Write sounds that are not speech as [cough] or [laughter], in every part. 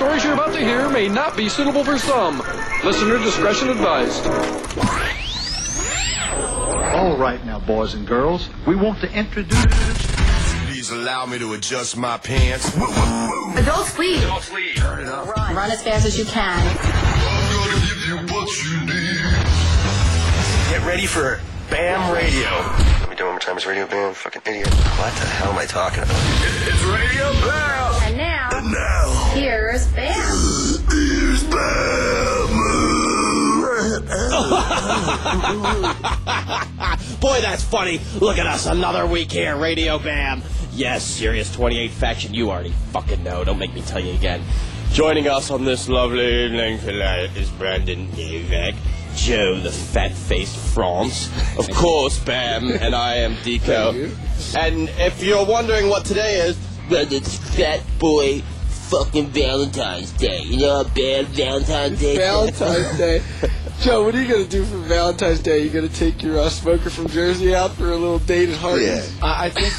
stories you're about to hear may not be suitable for some. Listener discretion advised. All right now, boys and girls, we want to introduce. Please allow me to adjust my pants. Adults, please. Turn it up. Run. Run as fast as you can. I'm gonna give you what you need. Get ready for BAM Radio. Let me do it one more time. It's Radio BAM. Fucking idiot. What the hell am I talking about? It's Radio BAM. And now, And Now, here's Bam. here's Bam. Boy, that's funny. Look at us, another week here, Radio Bam. Yes, Sirius 28 Faction, you already fucking know. Don't make me tell you again. Joining us on this lovely evening tonight is Brandon Novak, Joe the fat-faced France, of course, Bam, and I am Deco. And if you're wondering what today is, well, it's Fat Boy fucking Valentine's Day. You know how bad Valentine's Day? Valentine's [laughs] Day. Joe, what are you gonna do for Valentine's Day? You gonna take your uh, smoker from Jersey out for a little date at Hardee's? I, I think.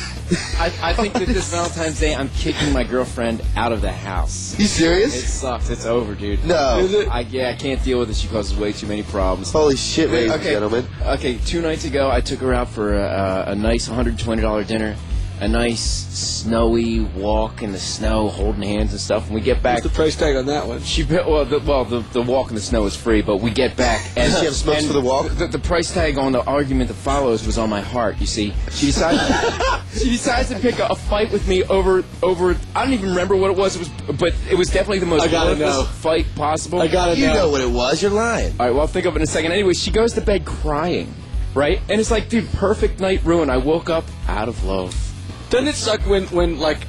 I, I think that this Valentine's Day, I'm kicking my girlfriend out of the house. You serious? It sucks. It's over, dude. No. Is it? I, yeah, I can't deal with it. She causes way too many problems. Holy shit, ladies and Okay. gentlemen. Okay, two nights ago, I took her out for a, a, a nice $120 dinner, a nice snowy walk in the snow, holding hands and stuff. And we get back. What's the price tag on that one? She well, the, well, the, the walk in the snow is free, but we get back [laughs] and she have smokes and for the walk? The, the price tag on the argument that follows was on my heart. You see, she decides [laughs] she decides to pick a, a fight with me over over. I don't even remember what it was. It was, but it was definitely the most I gotta worthless know. fight possible. I gotta You know. know what it was. You're lying. All right, well, I'll think of it in a second. Anyway, she goes to bed crying, right? And it's like, dude, perfect night ruin. I woke up out of love. Doesn't it suck when, when like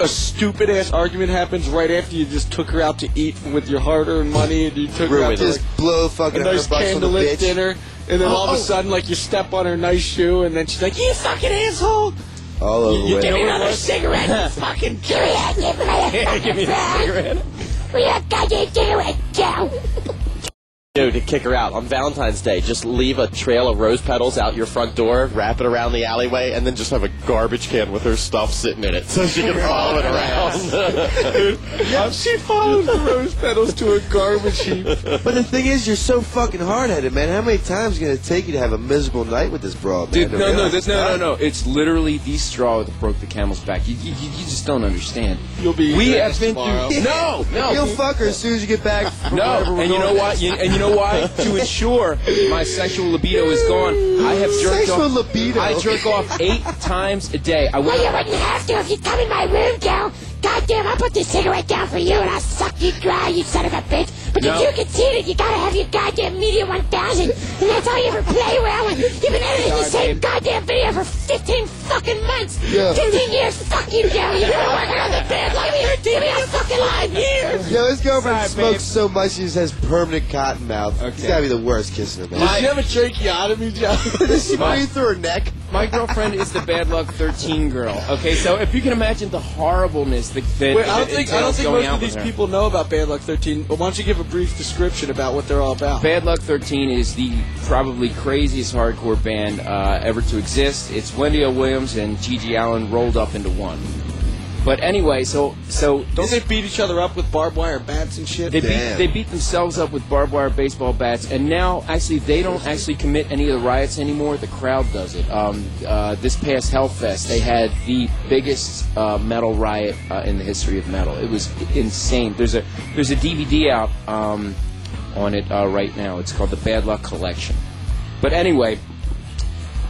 a stupid ass argument happens right after you just took her out to eat with your hard earned money and you took her out to like, blow a fucking nice on the candlelit dinner, and then all of Oh, a oh. sudden like you step on her nice shoe and then she's like, "You fucking asshole!" All over You know what it Another cigarette, you [laughs] fucking curious. [laughs] Give me the cigarette. We have got to do it, Joe. Do to kick her out on Valentine's Day. Just leave a trail of rose petals out your front door, wrap it around the alleyway, and then just have a garbage can with her stuff sitting in it so she can follow it around. [laughs] Yeah, she follows the rose petals to a garbage heap. But the thing is, you're so fucking hard-headed, man. How many times is it gonna take you to have a miserable night with this broad, man? Dude, no, no, this, no, no, no. It's literally the straw that broke the camel's back. You, you, you you just don't understand. You'll be We have been tomorrow. through. [laughs] No, no. You'll fuck her as soon as you get back. No, and you know what? You, and you know why? to ensure my sexual libido is gone, I have jerked Sexual off. libido. I jerk off eight times a day. I Well, went. you wouldn't have to if you come in my room, Joe. Goddamn, I'll put this cigarette down for you and I'll suck you dry, you son of a bitch. But No. if you conceded, you gotta have your goddamn Media 1000, and that's all you ever play well. And you've been editing the same babe. goddamn video for 15 fucking months. Yeah. 15 years, fuck you, Joe. You've been working on the bed like you're TV on fucking live years. Yo, his girlfriend Sorry, smokes babe. so much she just has permanent cotton mouth. It's Okay. gotta be the worst kissing her, man. Does she have a tracheotomy, Joe? [laughs] Does she My- breathe through her neck? My girlfriend is the bad luck 13 girl. Okay, so if you can imagine the horribleness that, that Wait, I don't think I don't think most of these people know about Bad Luck 13. But why don't you give a brief description about what they're all about? Bad Luck 13 is the probably craziest hardcore band uh, ever to exist. It's Wendy O. Williams and GG Allin rolled up into one. But anyway, so so Don't they beat each other up with barbed wire bats and shit? they beat they beat themselves up with barbed wire baseball bats, and now actually they don't actually commit any of the riots anymore. The crowd does it. Um, uh, this past Hellfest, they had the biggest uh, metal riot uh, in the history of metal. It was insane. There's a there's a DVD out um, on it uh, right now. It's called the Bad Luck Collection. But anyway,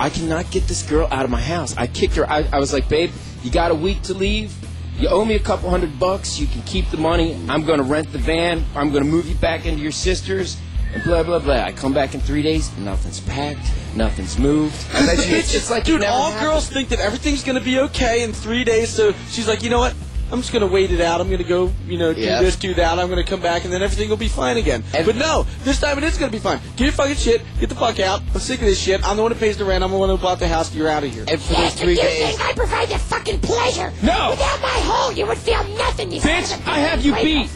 I cannot get this girl out of my house. I kicked her. I, I was like, babe, you got a week to leave. You owe me a couple hundred bucks. You can keep the money. I'm going to rent the van. I'm going to move you back into your sister's. And blah blah blah. I come back in three days. Nothing's packed. Nothing's moved. [laughs] it's just like Dude, all happened. girls think that everything's gonna be okay in three days. So she's like, you know what? I'm just gonna wait it out. I'm gonna go, you know, do Yeah. this, do that. I'm gonna come back, and then everything will be fine again. but no, this time it is gonna be fine. Get your fucking shit. Get the fuck out. I'm sick of this shit. I'm the one who pays the rent. I'm the one who bought the house. You're out of here. And for Yes, those three you days, think I provide the fucking pleasure? No. Without my hole, you would feel nothing, you Bitch, son of a I have you beat.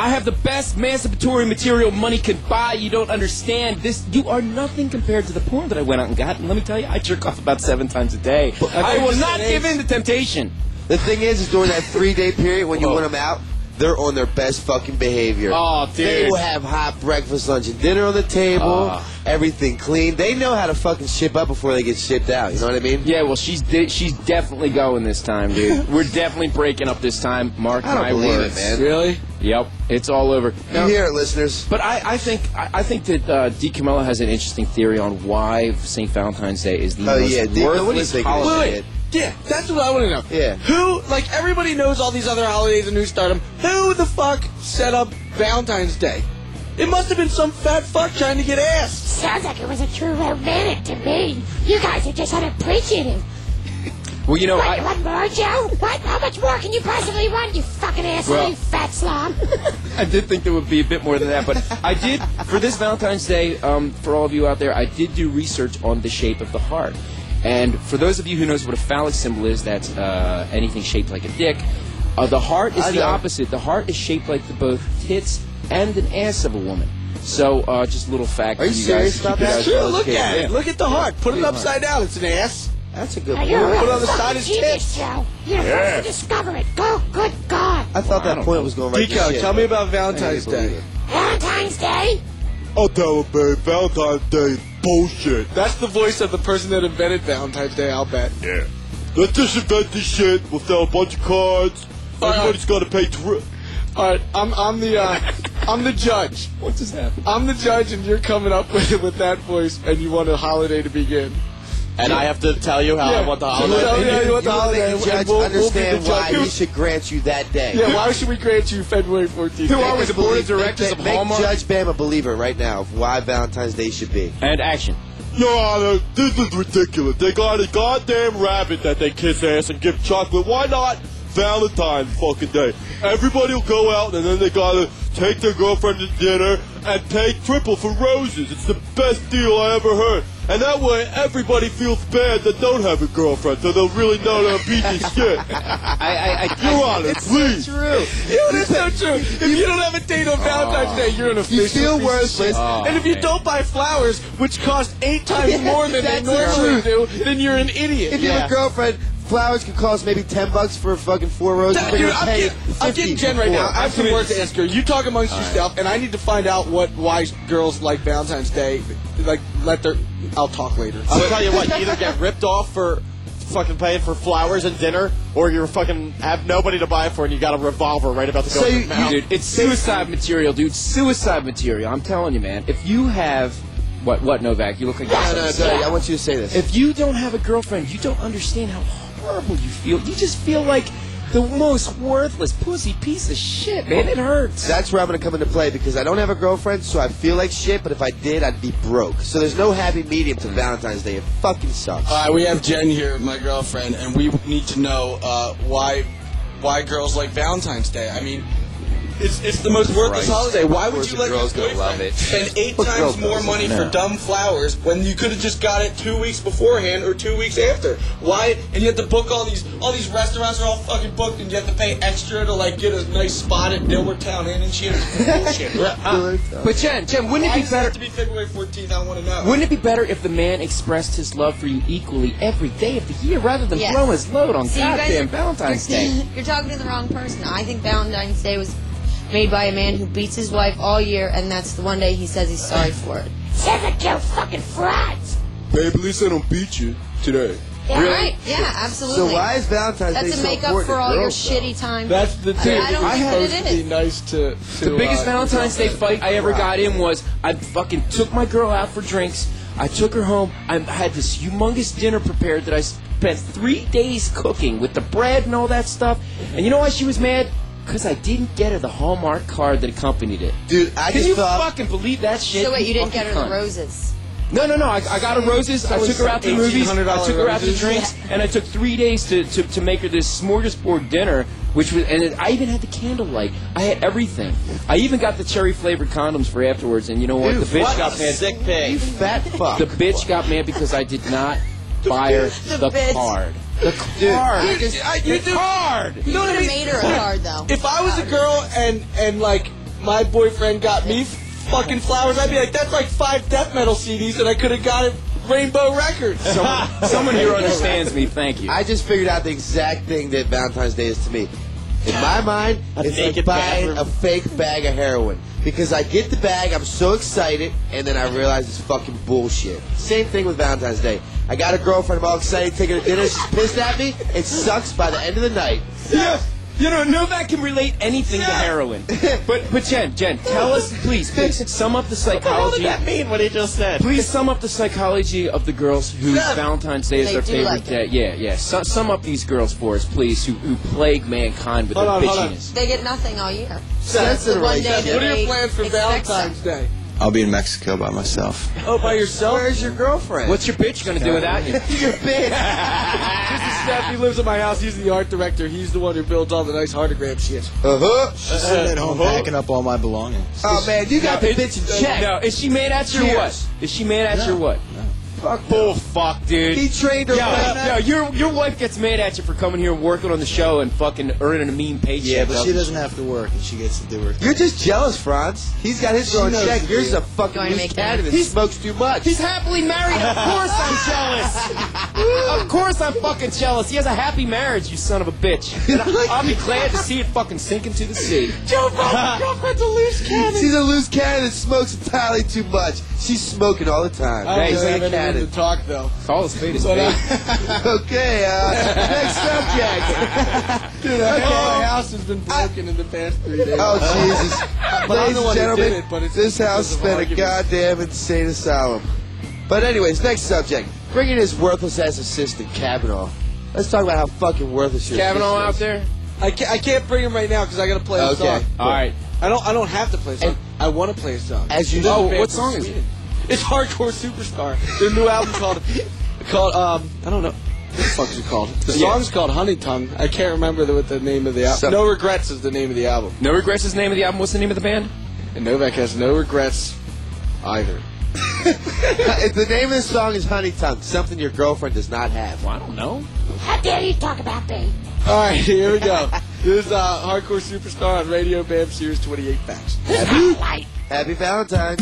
I have the best emancipatory material money could buy. You don't understand. This you are nothing compared to the porn that I went out and got. And let me tell you, I jerk off about seven times a day. I will not give in to temptation. The thing is, is during that three-day period when you Oh. want them out, they're on their best fucking behavior. Oh, dude. They will have hot breakfast, lunch, and dinner on the table. Ah. everything clean. They know how to fucking ship up before they get shipped out. You know what I mean? Yeah, well, she's de- she's definitely going this time, dude. [laughs] We're definitely breaking up this time. Mark I don't my believe it, man. Really? Yep, it's all over. You hear it, listeners. But I, I think I, I think that uh, DiCamillo has an interesting theory on why St. Valentine's Day is the Oh, most yeah, D, what do you worthless think of this holiday. Shit? Yeah, that's what I want to know. Yeah. Who, like, everybody knows all these other holidays and who started them. Who the fuck set up Valentine's Day? It must have been some fat fuck trying to get ass. Sounds like it was a true romantic to me. You guys are just unappreciative. [laughs] Well, you know, what, I, you want more, Joe? What? How much more can you possibly want, you fucking asshole, Well- you fat slob? [laughs] I did think there would be a bit more than that, but I did for this Valentine's Day. Um, for all of you out there, I did do research on the shape of the heart, and for those of you who knows what a phallic symbol is, that's uh, anything shaped like a dick. Uh, the heart is I the know. opposite. The heart is shaped like the both tits and an ass of a woman. So, uh, just a little fact. Are you for you serious guys to about that? Sure, look at it. yeah. Look at the heart. Put it upside down. It's an ass. That's a good Now, point. you're Put it on the side fucking of his tits. Joe. You're the first to discover it. Go, good God. I thought that point was going right to Dico, tell me about Valentine's I can't believe Day. Valentine's Day? I'll tell her, babe, Valentine's Day is bullshit. That's the voice of the person that invented Valentine's Day, I'll bet. Yeah. Let's just invent this shit. We'll sell a bunch of cards. All right. Everybody's got to pay tri- All right, I'm, I'm the uh, [laughs] I'm the judge. What just happened? I'm the judge, and you're coming up [laughs] with with that voice, and you want a holiday to begin. And I have to tell you how I want the You holiday. tell me how you want the You holiday, let and the judge we'll, we'll the understand why judge. he should grant you that day. Yeah, why should we grant you February 14th? Who are we, Make the board of directors make, of make Hallmark? Judge Bam a believer right now of why Valentine's Day should be. And action. Your Honor, this is ridiculous. They got a goddamn rabbit that they kiss ass and give chocolate. Why not Valentine's fucking Day? Everybody will go out and then they gotta take their girlfriend to dinner and pay triple for roses. It's the best deal I ever heard. And that way everybody feels bad that don't have a girlfriend, so they'll really know they're a piece of shit. I, I, I, Your Honor, please. True. It is so true. If you don't have a date on Valentine's Day, you're an official feel piece of worthless. Oh, and if you man. don't buy flowers, which cost eight times more than they normally do, then you're an idiot. If you have a girlfriend, flowers could cost maybe ten bucks for fucking four roses. Dude, but I'm, getting, I'm 50 getting Jen right now. I have some words to ask her. You talk amongst yourself, and I need to find out what why girls like Valentine's Day. Like, let their. I'll talk later. I'll tell you what, you either get ripped off for fucking paying for flowers and dinner, or you're fucking have nobody to buy it for and you got a revolver right about to go So in you- mouth. Dude, it's suicide material, dude. Suicide material. I'm telling you, man. If you have what what Novak, you look like No, no, no, I want you to say this. If you don't have a girlfriend, you don't understand how horrible you feel. You just feel like the most worthless pussy piece of shit, man. It hurts. That's where I'm going to come into play because I don't have a girlfriend, so I feel like shit. But if I did, I'd be broke. So there's no happy medium to Valentine's Day. It fucking sucks. All right, we have Jen here, my girlfriend, and we need to know uh, why why girls like Valentine's Day. I mean, it's it's the most worthless Christ. holiday. Why would you let your girls gonna boyfriend love it. spend eight What times more money No. for dumb flowers when you could have just got it two weeks beforehand or two weeks after? Why? And you have to book all these all these restaurants are all fucking booked, and you have to pay extra to like get a nice spot at Dilworthtown Inn and shit. It's bullshit. [laughs] But Jen, Jen, wouldn't Why it be it have better? to be February 14th? I want to know. Wouldn't it be better if the man expressed his love for you equally every day of the year rather than Yes. blow his load on See, you guys Valentine's you're, Day? [laughs] You're talking to the wrong person. I think Valentine's Day was made by a man who beats his wife all year, and that's the one day he says he's sorry for it. Sounds like you fucking frauds. Babe, at least I don't beat you today. Yeah, right? Yeah, absolutely. So why is Valentine's Day That's so to make up for all your girls, though? shitty time. That's the I mean, thing. I don't It's think that supposed it be nice to. The biggest uh, Valentine's Day fight I ever got in was I fucking took my girl out for drinks. I took her home. I had this humongous dinner prepared that I spent three days cooking with the bread and all that stuff. And you know why she was mad? Because I didn't get her the Hallmark card that accompanied it. Dude, I Can just you thought. fucking believe that shit? So wait, you didn't get her the roses. No, no, no. I, I got her mm-hmm. roses. I took her out to movies. I took her out to roses? drinks, and I took three days to, to, to make her this smorgasbord dinner, which was, and it, I even had the candlelight. I had everything. I even got the cherry flavored condoms for afterwards. And you know what? Dude, the bitch what got a mad. sick pig. You fat fuck. The bitch got mad because I did not buy her The the, bitch. Card. The Dude, card. I, you the do- card. You know what could I have mean? made her a card, though. If I was a girl and and like my boyfriend got me fucking flowers, I'd be like, that's like five death metal CDs, and I could have got it Rainbow Records. [laughs] Someone here understands me. Thank you. I just figured out the exact thing that Valentine's Day is to me. In my mind, A it's like naked buying bathroom. a fake bag of heroin. Because I get the bag, I'm so excited, and then I realize it's fucking bullshit. Same thing with Valentine's Day. I got a girlfriend, I'm all excited, taking her to dinner, she's pissed at me. It sucks by the end of the night. Yeah. You know, Novak can relate anything to heroin. [laughs] But, but Jen, Jen, tell us, please, please, sum up the psychology. What the hell did that mean? What he just said? Please sum up the psychology of the girls whose Yeah. Valentine's Day is They their favorite like day. Yeah, yeah. Su- sum up these girls for us, please, who, who plague mankind with Hold their on, hold on. bitchiness. They get nothing all year. So that's the the one day What are your plans for Valentine's something. Day? I'll be in Mexico by myself. Oh, by yourself? Where's your girlfriend? What's your bitch gonna do without you? [laughs] your bitch? [laughs] Mr. Steph, he lives at my house. He's the art director. He's the one who builds all the nice heartagram shit. Uh-huh. She's sitting at home packing up all my belongings. Oh, man, you got the Is- bitch in check. No, is she mad at you or what? Cheers. Is she mad at you or what? Fuck Bull fuck, dude. He trained her Yo, right yo, your your wife gets mad at you for coming here and working on the show and fucking earning a mean paycheck. Yeah, but she doesn't doesn't have to work and she gets to do her You're just jealous, Franz. He's got his girl in knows check. the Yours is deal. a fucking Going to loose make cannon that that. smokes too much. He's happily married. Of course I'm jealous. [laughs] of course I'm fucking jealous. He has a happy marriage, you son of a bitch. [laughs] And I- I'll be glad to see it fucking sink into the sea. Joe [laughs] girlfriend's a loose cannon. She's a loose cannon that smokes entirely too much. She's smoking all the time. I don't Hey, really have like a anyone to talk, though. Call his fate is But, uh. [laughs] Okay, uh, next subject. [laughs] Dude, think my house has been broken in the past three days. Oh, [laughs] Jesus. Ladies and gentlemen, it, but this house has been a goddamn insane asylum. But anyways, next subject. Bring in his worthless ass assistant, Kavanaugh. Let's talk about how fucking worthless your Kavanaugh out there? I can't, I can't bring him right now because I got to play a Okay. song. All right. I don't I don't have to play a song. I want to play a song. As you know. what song is it? Sweden. It's Hardcore Superstar. Their new album called called um I don't know. What the fuck is it called? The Yeah. song's called Honey Tongue. I can't remember the, what the name of the album. Some- No Regrets is the name of the album. No Regrets is the name of the album. What's the name of the band? And Novak has no regrets either. [laughs] The name of the song is Honey Tongue, something your girlfriend does not have. Well, I don't know. How dare you talk about me? All right, [laughs] here we go. this is uh, Hardcore Superstar on Radio Bam Sirius 28 Facts. Spotlight. Happy Valentine's.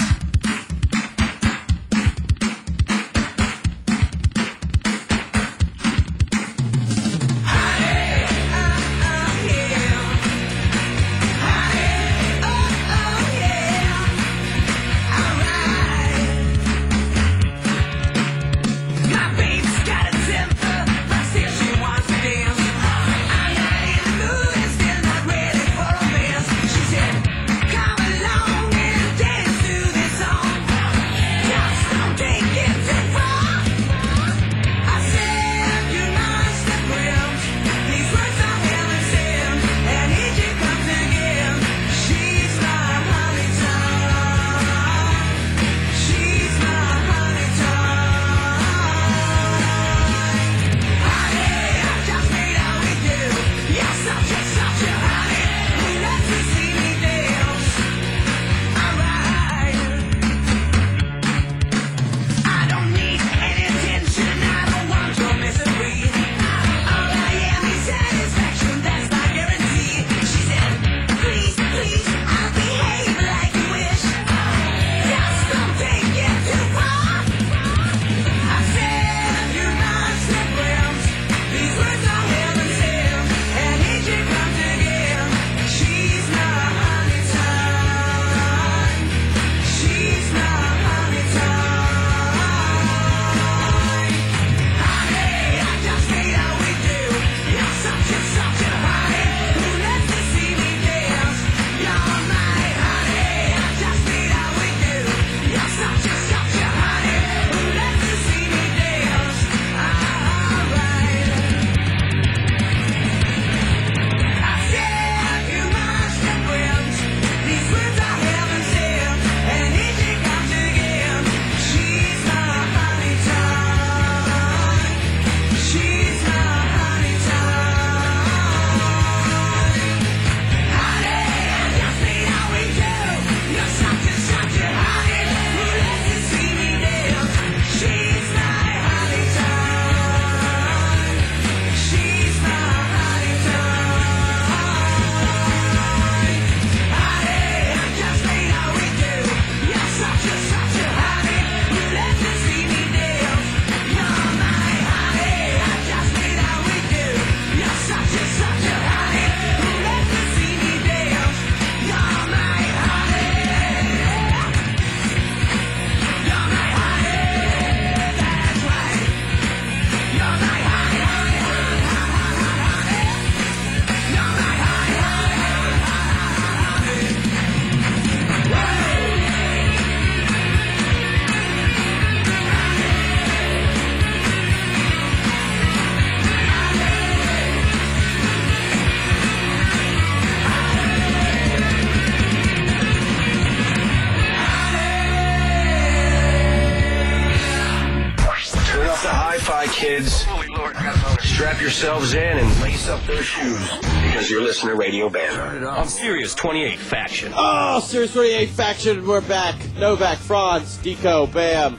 Yourselves in and lace up those shoes because you're listening to Radio Bam. On Sirius. 28 Faction. Oh, Sirius 28 Faction, we're back. Novak, Franz, Deco, Bam.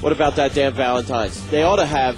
What about that damn Valentine's? They ought to have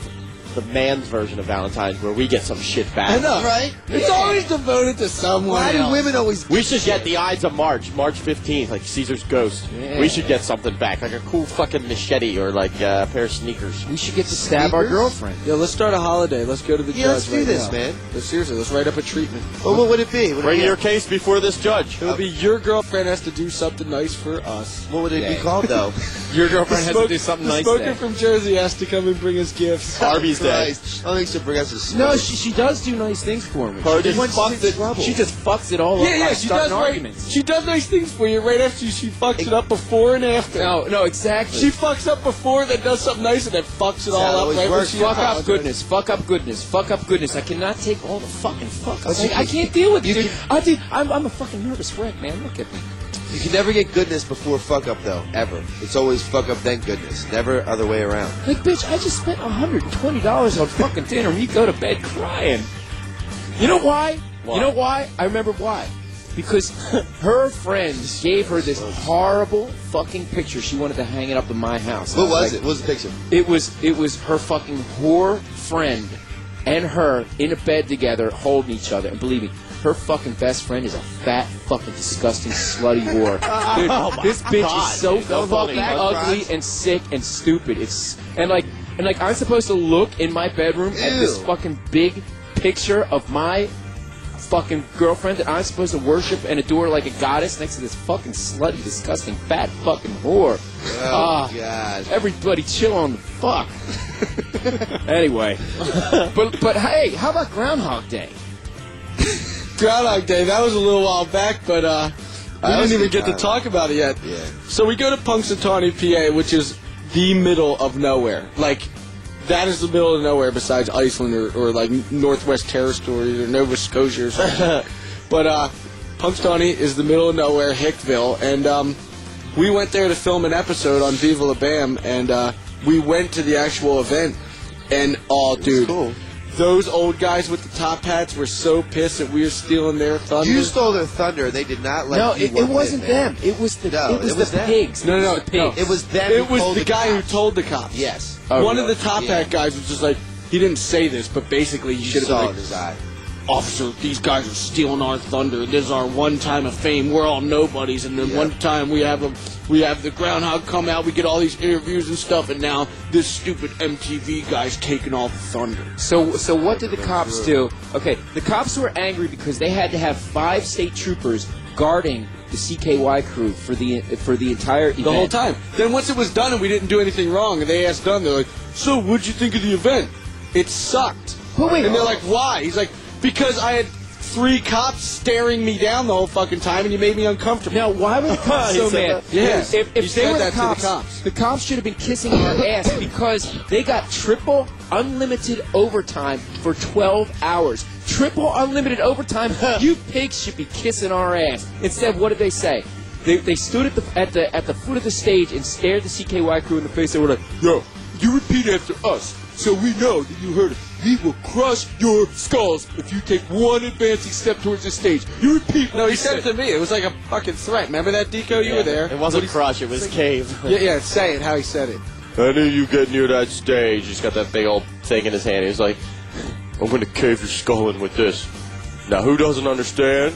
the man's version of Valentine's where we get some shit back. I know. Right? It's always devoted to someone. Why do women always? We should get the Ides of March, March 15th, like Caesar's Ghost. Yeah. We should get something back, like a cool fucking machete or like uh, a pair of sneakers. We should get to stab our girlfriend. Yeah, let's start a holiday. Let's go to the Yeah, judge let's do right this, now. man. Let's, seriously, let's write up a treatment. Well, what would it be? Would it Bring be- your case before this judge. It'll be your girlfriend has to do something nice for us. What would it be called though? [laughs] Your girlfriend has to do something the nice. smoker from Jersey has to come and bring us gifts. Arby's. Christ. I don't think she'll bring us a smoke. No, she, she does do nice things for me. Her She just, just fucks it, trouble. she just fucks it all up Yeah, yeah, by she starting does. Right, arguments. she does nice things for you right after she fucks it up before and after. No, no, exactly. She fucks up before, then does something nice, and then fucks it how it all up always right when works. she fuck up goodness, fuck up goodness, fuck up goodness. I cannot take all the fucking fuck ups. Like, I can't deal with it, dude. I dude, I'm, I'm a fucking nervous wreck, man. Look at me. You can never get goodness before fuck up though, ever. It's always fuck up then goodness, never other way around. Like, bitch, I just spent $120 on fucking dinner and you go to bed crying. You know why? Why? You know why? I remember why. Because her friends gave her this horrible fucking picture. She wanted to hang it up in my house. What was Like, it? What was the picture? It was it was her fucking whore friend and her in a bed together holding each other. And believe me, her fucking best friend is a fat, fucking disgusting, slutty whore. [laughs] Dude, this bitch God, is so dude, fucking ugly and sick and stupid. It's and like and like I'm supposed to look in my bedroom at this fucking big picture of my fucking girlfriend that I'm supposed to worship and adore like a goddess next to this fucking slutty, disgusting, fat fucking whore. Oh Ah. God. Everybody chill on the fuck. [laughs] anyway, [laughs] but but hey, how about Groundhog Day? Groundhog Day. That was a little while back, but uh, I didn't even get to talk about it yet. Yeah. So we go to Punxsutawney, PA, which is the middle of nowhere. Like, that is the middle of nowhere besides Iceland or, or like Northwest Territories or Nova Scotia or something. [laughs] but uh, Punxsutawney is the middle of nowhere, Hickville, and um, we went there to film an episode on Viva La Bam, and uh, we went to the actual event, and oh, dude. cool. Those old guys with the top hats were so pissed that we were stealing their thunder. You stole their thunder. They did not let no, you it, it wasn't in, them. It was the No, it was it was the them. pigs. No, It no, was no. It was them. It was told the guy who told the cops. Yes. Oh, One of oh, the top Yeah. hat guys was just like, he didn't say this, but basically he You should have saw like, his eye. Officer, these guys are stealing our thunder. This is our one time of fame. We're all nobodies, and then Yeah. one time we have a, we have the groundhog come out. We get all these interviews and stuff, and now this stupid MTV guy's taking all the thunder. So, so what did the cops do? Okay, the cops were angry because they had to have five state troopers guarding the CKY crew for the for the entire event. The whole time. Then once it was done and we didn't do anything wrong, and they asked Dunn, they're like, "So what'd you think of the event?" It sucked. But wait- and they're like, "Why?" He's like, "Because I had." Three cops staring me down the whole fucking time, and you made me uncomfortable. Now, why were the [laughs] cops so mad? Yeah. If, if He they said were that the to the cops, cops. the cops should have been kissing our ass because they got triple unlimited overtime for 12 hours. Triple unlimited overtime. [laughs] you pigs should be kissing our ass. Instead, what did they say? They, they stood at the at the at the foot of the stage and stared the CKY crew in the face. They were like, Yo, you repeat after us, so we know that you heard it. We will crush your skulls if you take one advancing step towards the stage. You repeat. No, he said it to me. It was like a fucking threat. Remember that, Deco? You were there. It wasn't crush, it was cave. [laughs] Yeah, yeah. Say it how he said it. I knew you get near that stage. He's got that big old thing in his hand. He's like, I'm gonna cave your skull in with this. Now, who doesn't understand?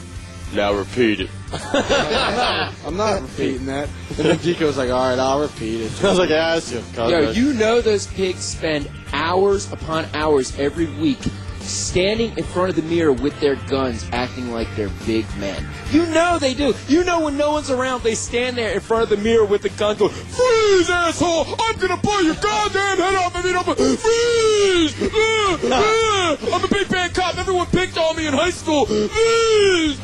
Now repeat it. I'm not repeating that. And then Deco was like, "All right, I'll repeat it." [laughs] I was like, yeah, that's Yo, you know those pigs spend hours upon hours every week standing in front of the mirror with their guns, acting like they're big men. You know they do. You know when no one's around, they stand there in front of the mirror with the gun going, Freeze, asshole! I'm gonna blow your goddamn head off! I mean, I'm a freeze! Ah, ah, I'm a big bad cop. Everyone picked on me in high school. Freeze!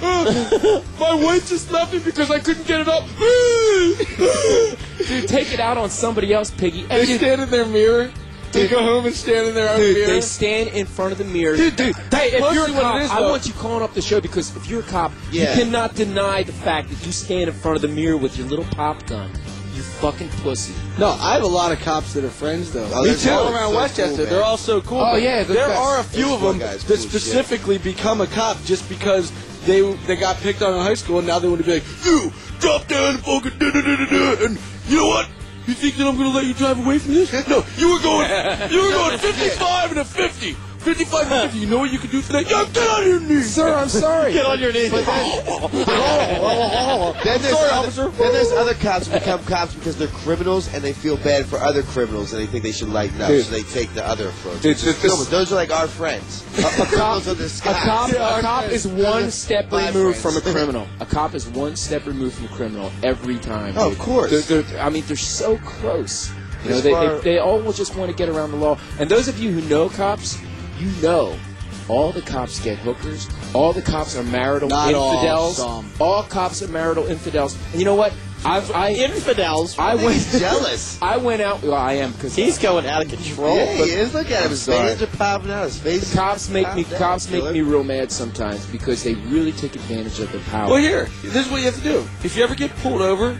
Ah. My wife just left me because I couldn't get it up. Freeze! [laughs] dude, take it out on somebody else, Piggy. They And stand in their mirror. They go home and stand in their own Dude, mirror. they stand in front of the mirror. Dude, dude, hey, if you're a cop, is, I want you calling up the show because if you're a cop, Yeah. you cannot deny the fact that you stand in front of the mirror with your little pop gun. You fucking pussy. No, I have a lot of cops that are friends though. Oh, Me too. All around so Westchester, cool, they're all so cool. Oh, yeah, the there best. are a few of them guy's that cool as shit. specifically become a cop just because they they got picked on in high school and now they want to be like, you drop down and fucking da da da da da, and you know what? You think that I'm gonna let you drive away from this? No, you were going, you were going [laughs] 55 and a 50. 55 and 50. You know what you can do today? Yo, get on your knees. Sir, I'm sorry. Get on your knees. Then there's, Sorry, other, officer. then there's other cops who become cops because they're criminals and they feel bad for other criminals and they think they should lighten up, Dude. so they take the other approach. It's- Just it's- criminals. Those are like our friends. criminals of the A cop, Yeah, a cop is one step My removed from a [laughs] criminal. A cop is one step removed from a criminal every time. Oh, of course. They're- they're- I mean, they're so close. You know, they, far- they, they all will just want to get around the law. And those of you who know cops, you know all the cops get hookers. All the cops are marital Not all, infidels. some. All cops are marital infidels. And you know what? I've, I Infidels. I went jealous. [laughs] I went out. Well, I am because He's going out of control. yeah, he is. Look at him. His veins are popping out. His face. cops make me down, cops make me real mad sometimes because they really take advantage of their power. Well, here, this is what you have to do. If you ever get pulled over,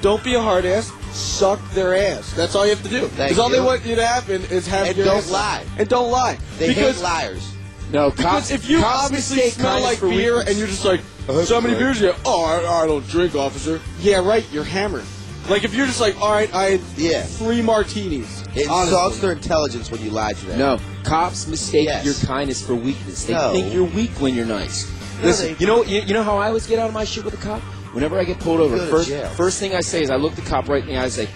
don't be a hard ass. Suck their ass. That's all you have to do. Because all they want you to happen is have And your don't ass- lie. And don't lie. They because hate liars. No, because cops. if you cops obviously mistake smell kindness like for beer weakness. and you're just like, hope so many beers, you oh, I, I don't drink, officer. Yeah, right. You're hammered. Like if you're just like, all right, I had Yeah. three martinis. It honestly. insults their intelligence when you lie to them. No, cops mistake Yes. your kindness for weakness. They No. think you're weak when you're nice. Listen, they- you know, you, you know how I always get out of my shit with a cop. Whenever I get pulled over, first first thing I say is I look the cop right in the eyes, and say,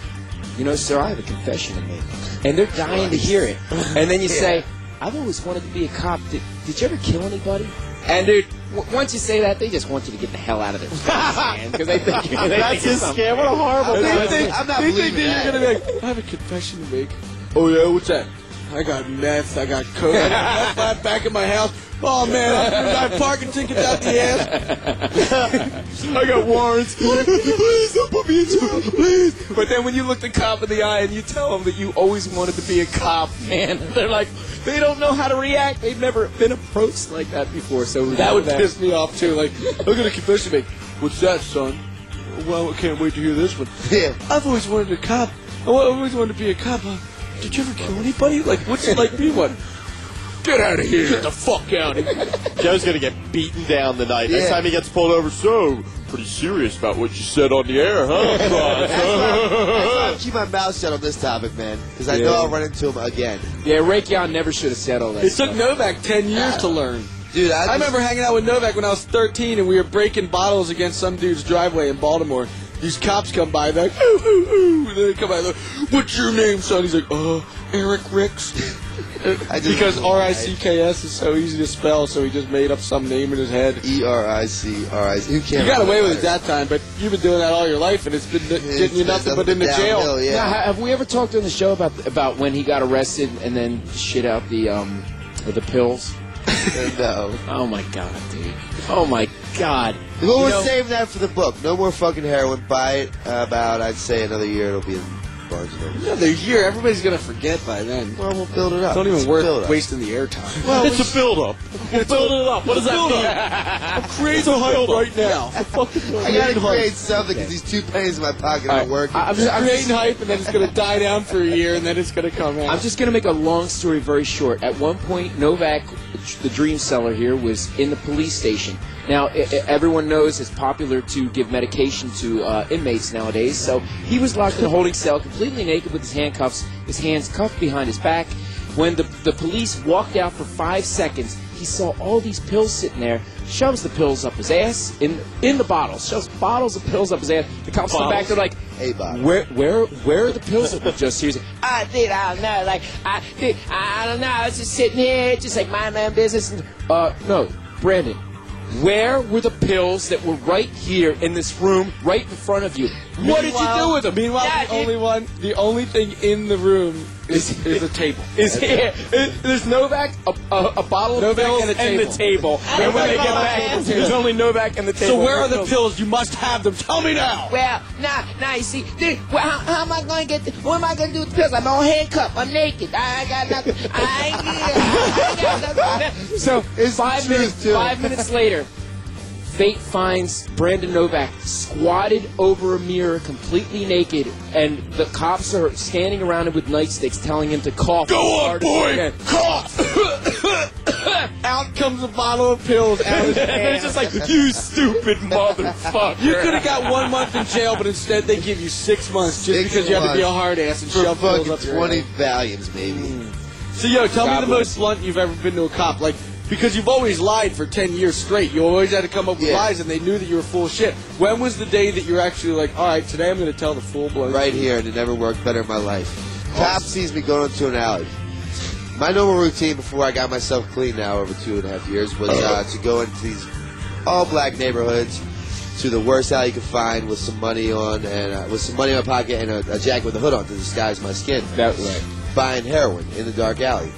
"You know, sir, I have a confession to make," and they're dying to hear it. And then you Yeah. say, "I've always wanted to be a cop. Did, did you ever kill anybody?" And dude, w- once you say that, they just want you to get the hell out of their face, because they think you're, they That's think his it's scam. What a horrible They I'm think, not- I'm not they think believing that you're gonna be like, I have a confession to make. Oh yeah, what's that? I got meth, I got coke, I got meth back in my house. Oh man, I got parking tickets out the ass. [laughs] I got warrants. [laughs] please don't put me in jail, please. But then when you look the cop in the eye and you tell them that you always wanted to be a cop, man, [laughs] they're like, they don't know how to react. They've never been approached like that before. So That would piss me off too. Like, look at a confession make. What's that, son? Well, I can't wait to hear this one. Yeah. I've always wanted a cop. I always wanted to be a cop. Did you ever kill anybody? Like, what's it like being one? Get out of here! Get the fuck out of here! Joe's gonna get beaten down tonight. Next Yeah. time he gets pulled over, so pretty serious about what you said on the air, huh? That's [laughs] why, that's why I Boss? [laughs] keep my mouth shut on this topic, man, because I Yeah. know I'll run into him again. Yeah, Raytheon never should have said all that It stuff. took Novak 10 years ah. to learn. Dude, I, I remember hanging out with Novak when I was 13 and we were breaking bottles against some dude's driveway in Baltimore. These cops come by, they're like, ooh, ooh, ooh. And they come by, they're like, what's your name, son? He's like, uh, Eric Ricks. I just- because R I C K S is so easy to spell, so he just made up some name in his head. E R I C R I C. Who can't? You got away with it that time, but you've been doing that all your life, and it's been It's getting you been nothing but and into jail. Yeah. Now, have we ever talked on the show about about when he got arrested and then shit out the um the pills? [laughs] no. Oh my god, dude. Oh my god. Well, You we're know- saving that for the book. No more fucking heroin. Buy it. Uh, about, I'd say, another year. It'll be in Barnes and Noble. Another year, everybody's gonna forget by then. Well, we'll build it up. It's not even Let's build worth up. wasting the airtime. Well, It's a build-up. We'll build it up. What does that mean? [laughs] I'm creating a hype right now. [laughs] I gotta create something because these two pennies in my pocket All aren't working. I- I'm I'm just, I'm creating hype, and then it's gonna die down for a year, and then it's gonna come out. I'm just going to make a long story very short. At one point, Novak, the dream seller here, was in the police station. Now, i- i- everyone knows it's popular to give medication to uh, inmates nowadays. So he was locked in a holding cell, completely naked with his handcuffs, his hands cuffed behind his back. When the, the police walked out for five seconds, he saw all these pills sitting there, shoves the pills up his ass, in in the bottles, shoves bottles of pills up his ass. The cops come back, they're like, Hey, Bob. where where where are the pills that [laughs] were just here? I did, I don't know. Like, I did, I don't know. I was just sitting here, just like mind my own business. And Uh, no, Brandon. Where were the pills that were right here in this room, right in front of you? What did you do with them? Meanwhile, Yeah, the dude. only one, the only thing in the room is, is a table. [laughs] Is here. There's Novak, a, a, a bottle of Novak pills, and a and the table. And when they get back, there's only Novak and the table. So where are the pills? You must have them. Tell me now. Well, now, now you see, dude, well, how, how am I going to get? The, what am I going to do with the pills? I'm all handcuffed. I'm naked. I ain't got nothing. I ain't, [laughs] I ain't got nothing. So It's five minutes, too. five minutes later, fate finds Brandon Novak squatted over a mirror, completely naked, and the cops are standing around him with nightsticks, telling him to cough. Go on, hard as he boy, cough. [coughs] Out comes a bottle of pills out of his [laughs] hand. it's just like, you stupid motherfucker. You could have got one month in jail, but instead they give you six months just Six because you had to be a hard ass and shove pills fucking up your 20 ass. Valiums, maybe. So yo, tell God me the most blunt you've ever been to a cop. Like because you've always lied for ten years straight. You always had to come up with Yeah. lies, and they knew that you were full of shit. When was the day that you're actually like, all right, today I'm going to tell the full blown Right here, and it never worked better in my life. Cop sees me going into an alley. My normal routine before I got myself clean now over two and a half years was uh, to go into these all black neighborhoods to the worst alley you could find with some money on and uh, with some money in my pocket and a, a jacket with a hood on to disguise my skin. That right. Buying heroin in the dark alley.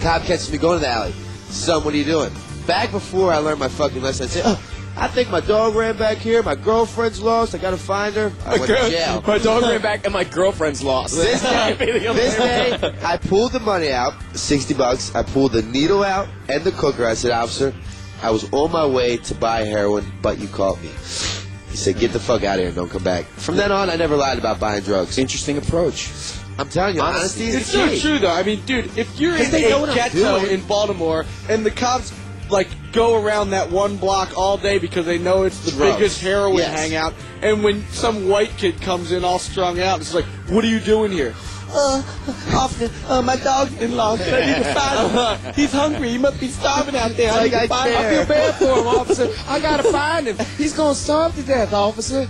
Cop catches me going to the alley. Son, what are you doing? Back before I learned my fucking lesson, I'd say, oh, I think my dog ran back here. My girlfriend's lost. I gotta find her. I went to jail. My dog ran back and my girlfriend's lost. This [laughs] day, this day, I pulled the money out, 60 bucks. I pulled the needle out and the cooker. I said, officer, I was on my way to buy heroin, but you caught me. He said, get the fuck out of here and don't come back. From then on, I never lied about buying drugs. Interesting approach. I'm telling you, honesty is It's the so true, though. I mean, dude, if you're in they know what a I'm ghetto doing. in Baltimore and the cops like go around that one block all day because they know it's the Drugs. biggest heroin Yes. hangout, and when some white kid comes in all strung out, it's like, what are you doing here? Uh, officer, uh, my dog's been lost. I need to find him. He's hungry. He must be starving out there. I need to find care. him. I feel bad for him, officer. I gotta find him. He's gonna starve to death, officer.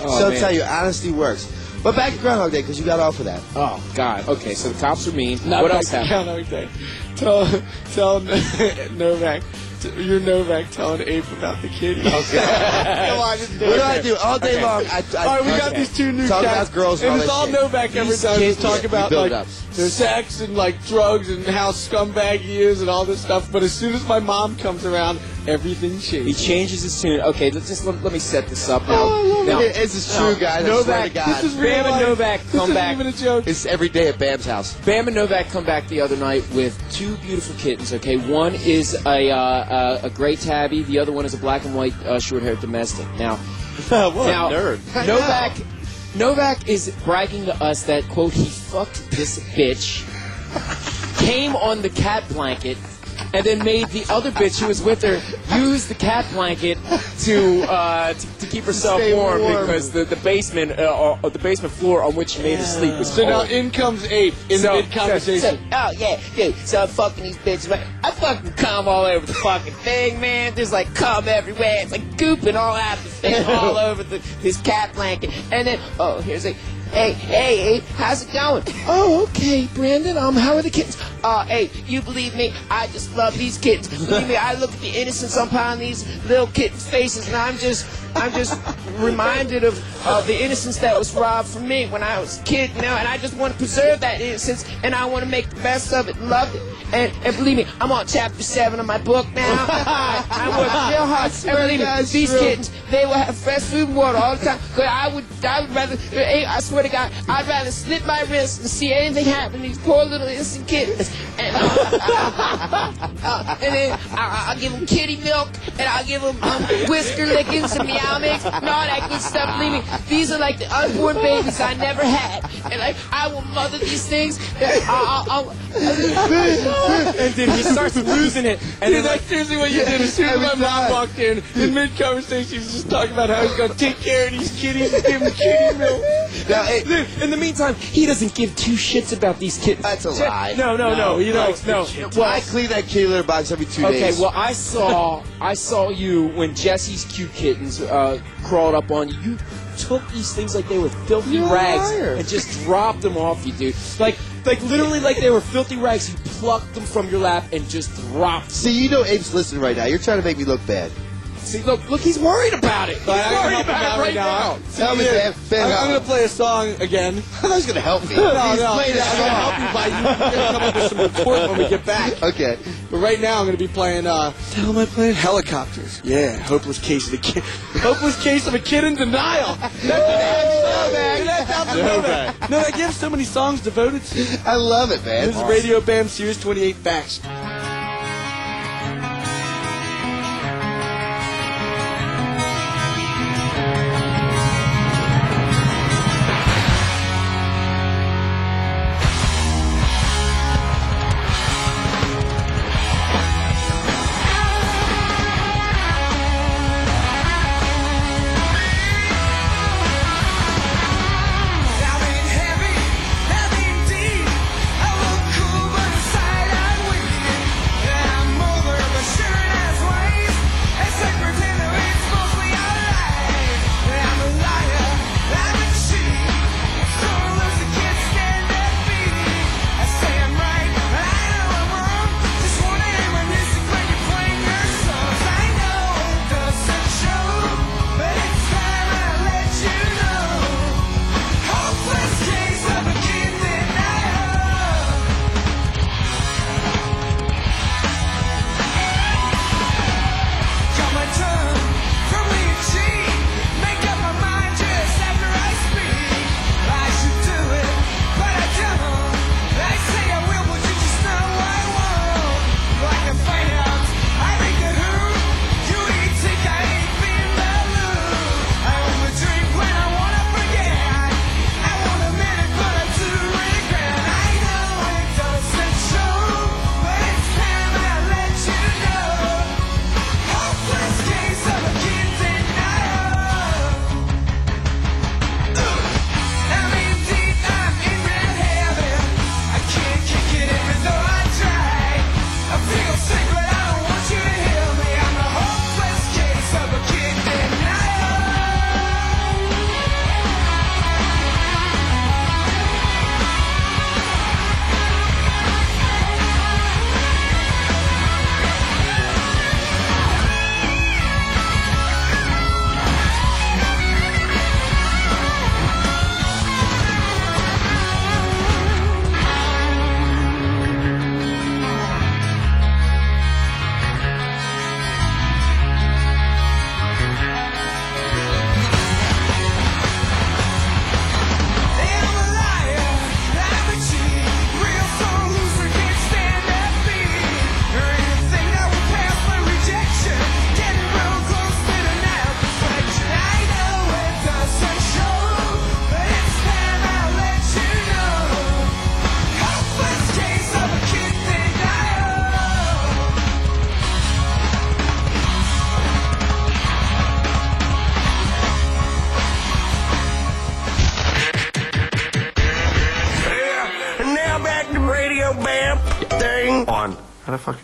Oh, so I'll tell you, honesty works. But back to Groundhog Day, because you got off of that. Oh God. Okay, so the cops are mean. Not what back else happened? Groundhog Day. Tell, tell [laughs] Novak. t- You're Novak telling Ape about the kid. Come [laughs] on, just do What it. do I do? All day Okay. long, I, I, All right, we got these two new Talk guys. about girls and and all it's all shit. Novak every These time. kids, Just talk yeah, about like up. their sex and like drugs and how scumbag he is and all this stuff. But as soon as my mom comes around, everything He changes. changes his tune. Okay, let's just let, let me set this up now. Oh, now It- it's a true, guys. I swear to God. This is real Bam and life. Novak This come isn't back. even a joke. It's every day at Bam's house. Bam and Novak come back the other night with two beautiful kittens. Okay, one is a uh, uh, a gray tabby. The other one is a black and white uh, short-haired domestic. Now, [laughs] what now a nerd. Novak Novak is bragging to us that quote he fucked this bitch, [laughs] came on the cat blanket. And then made the other bitch who was with her use the cat blanket to uh, to, to keep herself Stay warm, warm. because the, the basement uh, or the basement floor on which she made her sleep was So now in comes Ape in So- mid conversation. oh yeah, dude. So I'm fucking these bitches. Right? I fucking cum all over the fucking thing, man. There's like cum everywhere. It's like gooping all out the thing, [laughs] all over the this cat blanket. And then oh, here's a. Hey, hey, hey, how's it going? Oh, okay, Brandon. Um, how are the kittens? Uh, hey, you believe me? I just love these kittens. Believe me, I look at the innocence upon these little kittens' faces, and I'm just, I'm just reminded of uh, the innocence that was robbed from me when I was a kid, know. And I just want to preserve that innocence, and I want to make the best of it, and love it. And, and believe me, I'm on chapter seven of my book now. I, [laughs] I work real hard. And believe me, these kittens, they will have fresh food and water all the time. But I would, I would rather, I swear to God, I'd rather slit my wrist and see anything happen to these poor little innocent kittens. And, uh, uh, and then I, I'll give them kitty milk, and I'll give them um, whisker lickings and meow mix and all that good stuff. Believe me, these are like the unborn babies I never had. And like, I will mother these things. I'll, I'll, I'll, and then he starts losing it. And Dude, then like, that's seriously what you did. As soon as my mom walked in, in mid conversation, she was just talking about how he's going to take care of these kitties and give them kitty milk. Now, hey, in the meantime, he doesn't give two shits about these kittens. That's a lie. No, no, no, he no, likes the no. Well, I clean that kitty litter box every two okay, days. Okay, well, I saw, I saw you when Jesse's cute kittens uh, crawled up on you. You took these things like they were filthy You're rags and just dropped them off you, dude. Like, like literally, like they were filthy rags. You plucked them from your lap and just dropped. See, you know Ape's listening right now. You're trying to make me look bad. See, look, look, he's worried about it. He's All right, I'm worried help him about out it right now. Tell me, Yeah. Ben. Ben, I'm, I'm gonna play a song again. [laughs] That was gonna help me. No, He's no, playing I'm gonna song. help you by you. We're gonna come up with some report when we get back. [laughs] Okay. But right now, I'm gonna be playing. Uh, the hell am I playing? Helicopters. Yeah, hopeless case of the kid. [laughs] hopeless case of a kid in denial. That's the next song, man. That's out the Novak. No, I give so many songs devoted to. I love it, man. This is Radio Bam Sirius 28 Facts.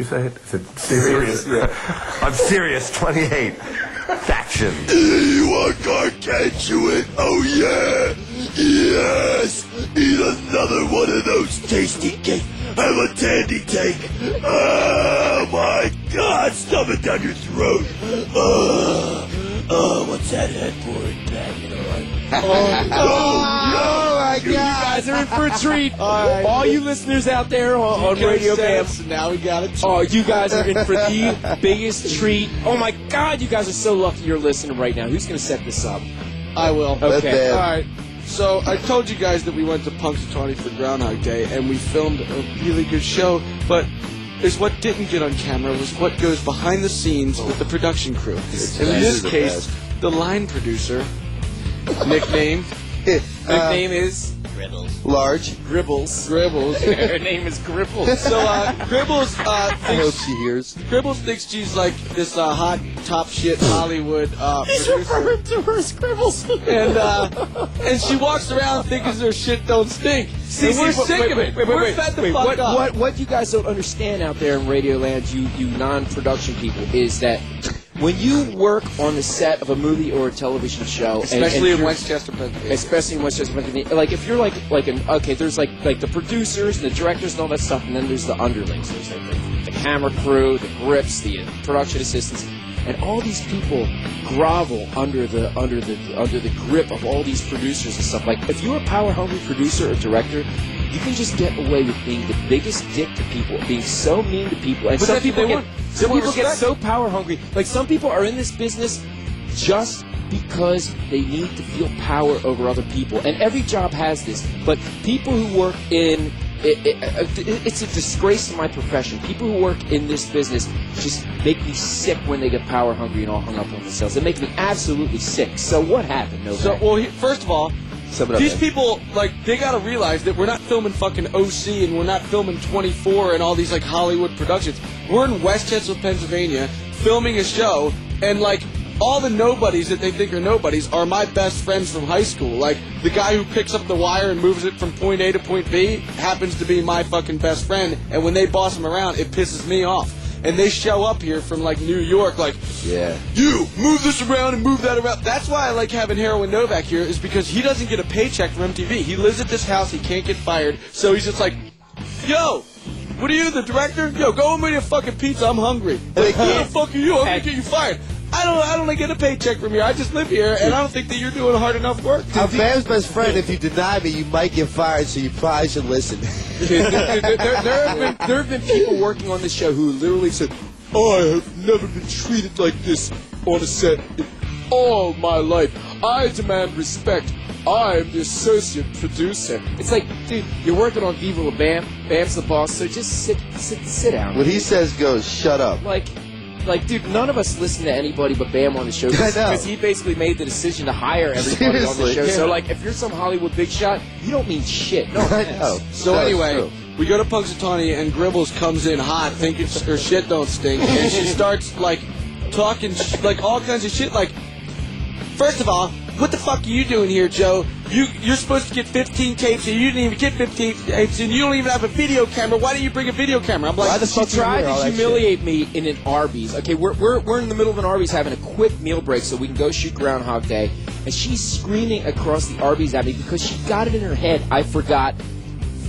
You say it? Is it serious? [laughs] I'm serious. 28. Faction. You want gargantuan? Oh yeah! Yes! Eat another one of those tasty cakes. Have a tandy take. Oh my god! Stuff it down your throat. Oh, oh what's that head pouring back? You know, Oh, my You guys are in for a treat. [laughs] All you listeners out there on, on Radio Bam. Now we got it. Oh, you guys are in for the [laughs] biggest treat. Oh my God, you guys are so lucky you're listening right now. Who's going to set this up? I will. Okay. All right. So I told you guys that we went to Punxsutawney for Groundhog Day, and we filmed a really good show. But is what didn't get on camera was what goes behind the scenes with the production crew. And in this case, the line producer, nickname, [laughs] Nickname is Large. Gribbles. Gribbles. [laughs] her name is Gribbles. So uh, Gribbles, uh, I hope thinks, she hears. Gribbles thinks she's like this uh, hot top shit [laughs] Hollywood uh, producer. to her scribbles. and uh, and she walks around thinking her shit don't stink. See, and we're see, sick wait, of it. wait, wait, we're wait, fed the wait, fuck what, up. What, what you guys don't understand out there in Radio Land, you, you non-production people, is that when you work on the set of a movie or a television show, and- and Especially in West Chester, Pennsylvania. especially in West Chester, Pennsylvania, like if you're like like an okay, there's like like the producers and the directors and all that stuff, and then there's the underlings, there's like the, the camera crew, the grips, the production assistants, and all these people grovel under the under the under the grip of all these producers and stuff. Like if you're a power hungry producer or director, you can just get away with being the biggest dick to people, being so mean to people, and But some people get. Some people get so power hungry. Like some people are in this business just because they need to feel power over other people. And every job has this. But people who work in it, it, uh, it- it's a disgrace to my profession. People who work in this business just make me sick when they get power hungry and all hung up on themselves. They make me absolutely sick. So what happened, Novak? So, well, he, first of all, it these people like they gotta realize that we're not filming fucking OC and we're not filming 24 and all these like Hollywood productions. We're in West Chester, Pennsylvania, filming a show, and like all the nobodies that they think are nobodies are my best friends from high school. Like the guy who picks up the wire and moves it from point A to point B happens to be my fucking best friend, and when they boss him around, it pisses me off. And they show up here from like New York, like Yeah. you move this around and move that around. That's why I like having Heroin Novak here, is because he doesn't get a paycheck from MTV. He lives at this house, he can't get fired, so he's just like, yo. What are you, the director? Yo, go and make a fucking pizza. I'm hungry. Like, who the fuck are you? I'm gonna get you fired. I don't. I don't get a paycheck from here. I just live here, and I don't think that you're doing hard enough work. I'm Bam's best friend. If you deny me, you might get fired, so you probably should listen. [laughs] there, there- there- there have been, there have been people working on this show who literally said, I have never been treated like this on a set in all my life. I demand respect. I am the associate producer. It's like, dude, you're working on Viva La Bam. Bam's the boss, so just sit, sit, sit down. What he says goes, shut up. Like, like, dude, none of us listen to anybody but Bam on the show [laughs] because he basically made the decision to hire everybody on the Seriously, show. So, like, if you're some Hollywood big shot, you don't mean shit. No, [laughs] I know. So No, anyway, we go to Punxsutawney and Gribbles comes in hot, thinking her shit don't stink, and she [laughs] starts like talking sh- like all kinds of shit. Like, first of all, what the fuck are you doing here, Joe? You you're supposed to get 15 tapes, and you didn't even get 15 tapes, and you don't even have a video camera. Why didn't you bring a video camera? I'm like, Why the She fuck you tried hear all to that humiliate me in an Arby's. Okay, we're, we're, we're in the middle of an Arby's having a quick meal break so we can go shoot Groundhog Day. And she's screaming across the Arby's at me because she got it in her head. I forgot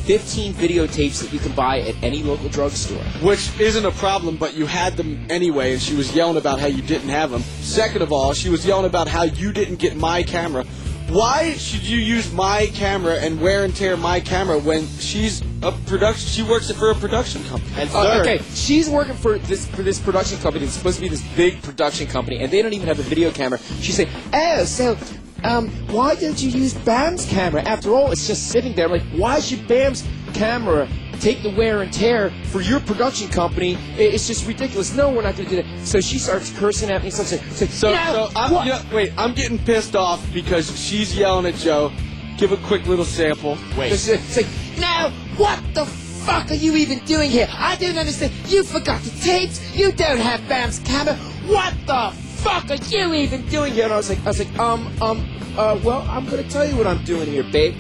15 videotapes that you can buy at any local drugstore. which isn't a problem, but you had them anyway, and she was yelling about how you didn't have them. Second of all, she was yelling about how you didn't get my camera. Why should you use my camera and wear and tear my camera when she's a production? She works for a production company. And Uh, okay, she's working for this for this production company. It's supposed to be this big production company, and they don't even have a video camera. She's saying, "Oh, so um, why don't you use Bam's camera? After all, it's just sitting there. Like, why should Bam's camera take the wear and tear for your production company? It's just ridiculous. No, we're not going to do that." So she starts cursing at me. Starts saying, saying, So, "Yeah, so I'm, you know, wait, I'm getting pissed off because she's yelling at Joe. Give a quick little sample. It's, it's like, Now, what the fuck are you even doing here? I don't understand. You forgot the tapes. You don't have Bam's camera. What the fuck are you even doing doing here? And I was like, I was like, um, um, uh, well, I'm gonna tell you what I'm doing here, babe.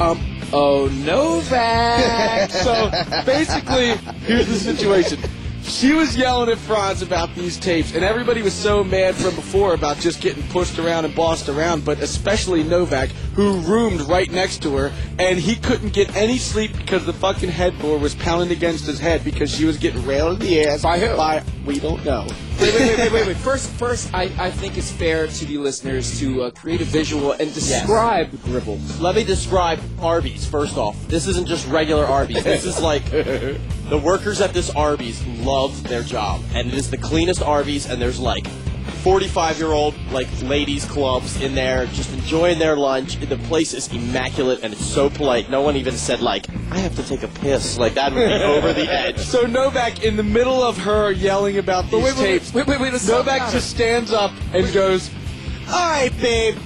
Um, Oh, Novak! so basically, here's the situation. She was yelling at Frantz about these tapes, and everybody was so mad from before about just getting pushed around and bossed around, but especially Novak, who roomed right next to her, and he couldn't get any sleep because the fucking headboard was pounding against his head because she was getting railed in the ass By who? By we don't know. wait, wait, wait, wait, wait, wait. First, first, I, I think it's fair to the listeners to uh, create a visual and describe Gribble. Let me describe Arby's first off. This isn't just regular Arby's. This is like the workers at this Arby's love their job, and it is the cleanest Arby's. And there's like 45 year old like ladies clubs in there, just enjoying their lunch. The place is immaculate and it's so polite. No one even said like, "I have to take a piss." Like that would be [laughs] over the edge. So Novak, in the middle of her yelling about these wait, wait, tapes, wait, wait, wait, let's Novak just stands up and goes, "All right, babe,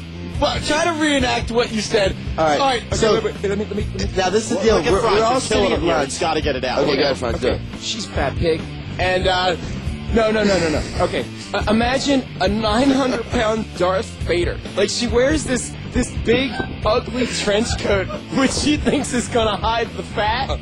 but try to reenact what you said." All right, all right. Okay, so- wait, wait, let me, let me, let me. Now this is the deal. Look at We're, we're all sitting at here. lunch. He's got to get it out. Okay, go ahead, Frantz. do Okay, it. she's fat pig. And, uh, no, no, no, no, no. Okay, uh, imagine a 900 pound Darth Vader. Like, she wears this, this big, ugly trench coat, which she thinks is gonna hide the fat.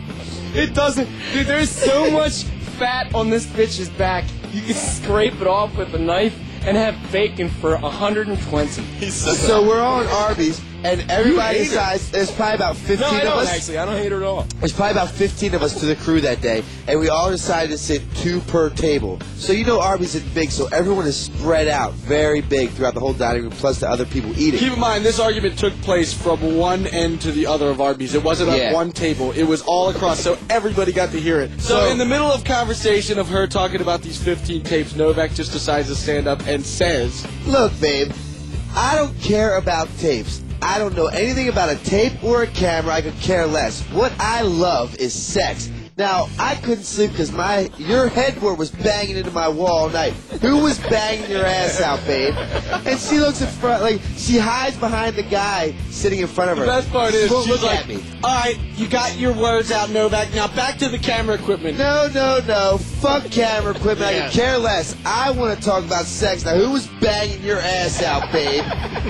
It doesn't. Dude, there's so much fat on this bitch's back, you can scrape it off with a knife and have bacon for 120. So we're all in Arby's, and everybody hate her. decides there's probably about 15 No, I of don't us. actually. I don't hate her at all. There's probably about 15 of us to the crew that day, and we all decided to sit two per table. So you know Arby's is big, so everyone is spread out very big throughout the whole dining room, plus the other people eating. Keep in mind, this argument took place from one end to the other of Arby's. It wasn't Yeah. at one table. It was all across, so everybody got to hear it. So, So- in the middle of conversation of her talking about these 15 tapes, Novak just decides to stand up and says, Look, babe, I don't care about tapes. I don't know anything about a tape or a camera. I could care less. What I love is sex. Now, I couldn't sleep because my your headboard was banging into my wall all night. Who was banging your ass out, babe? And she looks in front, like she hides behind the guy sitting in front of her. The best part is, She she's look like, at me. "All right, you got your words out, Novak. Now back to the camera equipment." No, no, no. Fuck camera equipment. I could care less. I want to talk about sex. Now, who was banging your ass out, babe?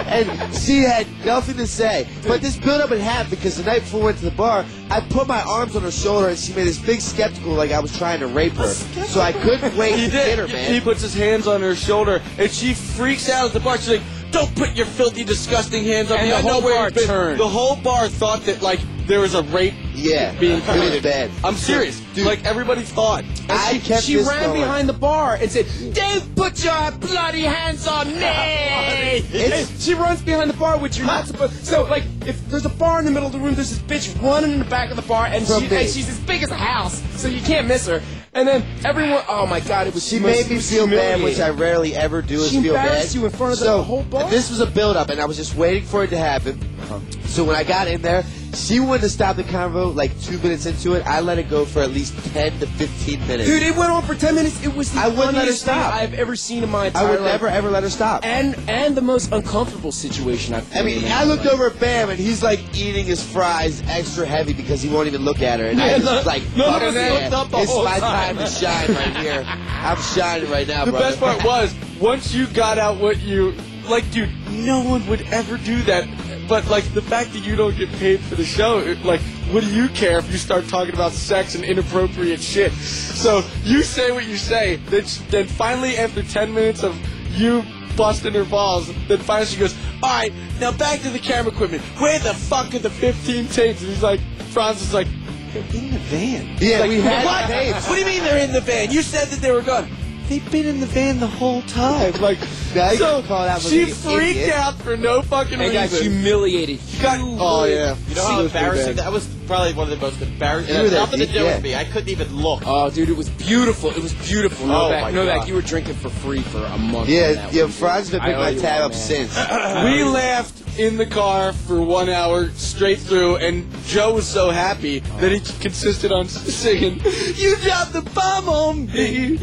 And she had nothing to say. But this built up in half because the night before we went to the bar, I put my arms on her shoulder and she made this big skeptical like I was trying to rape her. So I couldn't [laughs] wait He to did. get her, He puts his hands on her shoulder, and she freaks out at the bar. She's like, "Don't put your filthy, disgusting hands on And me." the I know whole where bar you've been." turned. The whole bar thought that like there was a rape Yeah, being it was committed. bad. I'm serious. Dude. like everybody thought. I she, kept she ran going. behind the bar and said, "Don't put your bloody hands on me!" [laughs] She runs behind the bar, which you're not supposed. So, like, if there's a bar in the middle of the room, there's this bitch running in the back of the bar, and, she, and she's as big as a house, so you can't miss her. And then everyone, oh my god, it was She made me feel bad, which I rarely ever do. Is She feel bad. you in front of the whole bar? This was a build up, and I was just waiting for it to happen. Uh-huh. So when I got in there, she wanted to stop the convo like two minutes into it. I let it go for at least ten to fifteen minutes. Dude, it went on for ten minutes. It was the I wouldn't let her stop. I've ever seen in my entire life. I would life. never ever let her stop. And and the most uncomfortable situation I've. Ever I mean. I looked over at Bam, and he's like eating his fries extra heavy because he won't even look at her. And I Yeah, was no- like, no, fuck no, looked up the it's my time. time to shine right here. I'm shining right now, bro. The brother. best part was once you got out what you like, dude. No one would ever do that. But like the fact that you don't get paid for the show, like, what do you care if you start talking about sex and inappropriate shit? So you say what you say. Then, then finally, after ten minutes of you busting her balls, then finally she goes, "All right, now back to the camera equipment. Where the fuck are the 15 tapes?" And he's like, Frantz is like. They're in the van. Yeah, Like, we had what? tapes. What do you mean they're in the van? You said that they were gone. They've been in the van the whole time. Like, Now you so can call that she an freaked idiot. out for no fucking and got reason. humiliated. Got- oh yeah. You know how She was embarrassing that was? Probably one of the most embarrassing. You It were had that nothing to deep, do yeah. with me. I couldn't even look. Oh, dude, it was beautiful. It was beautiful. Oh, Novak, my Novak, God. you were drinking for free for a month. on Yeah, that yeah. one. Frantz been I picking owe my you tab one, up man. since. [laughs] We laughed in the car for one hour straight through, and Joe was so happy that he consisted on [laughs] singing, "You dropped the bomb on me,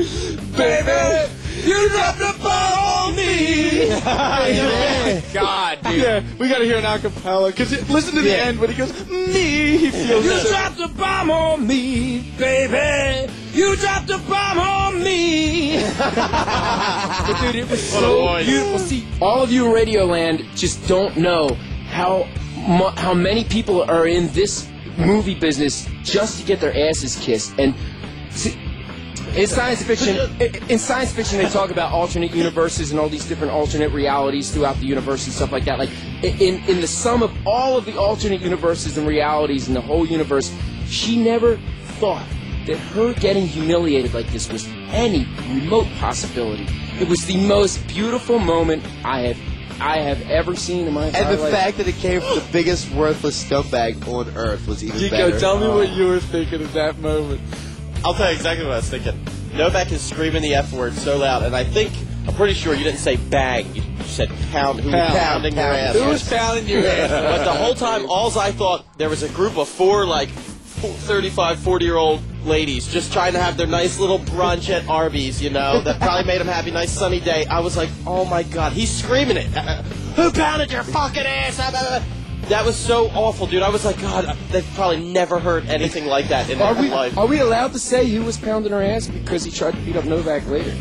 baby. You dropped the bomb on me." [laughs] God, dude. Yeah, we gotta hear an acapella because listen to the Yeah. end when he goes me. He feels You so- dropped a bomb on me, baby. You dropped a bomb on me. [laughs] but dude, it was so beautiful. See, all of you in Radioland just don't know how mu- how many people are in this movie business just to get their asses kissed and. see, in science fiction, in science fiction, they talk about alternate universes and all these different alternate realities throughout the universe and stuff like that. Like in in the sum of all of the alternate universes and realities in the whole universe, she never thought that her getting humiliated like this was any remote possibility. It was the most beautiful moment I have I have ever seen in my entire And the life. fact that it came from the biggest worthless scumbag on earth was even Chico, better. tell me what you were thinking at that moment. I'll tell you exactly what I was thinking. Novak is screaming the F word so loud, and I think, I'm pretty sure you didn't say bang. You said pound. Who was Pound. pounding your ass? Who was pounding your ass? [laughs] but the whole time, alls I thought, there was a group of four, like, 35, 40 year old ladies just trying to have their nice little brunch at Arby's, you know, that probably made them happy, nice sunny day. I was like, oh my god, he's screaming it. [laughs] Who pounded your fucking ass? That was so awful, dude. I was like, God, they've probably never heard anything like that in Are their we, life. are we allowed to say who was pounding her ass because he tried to beat up Novak later?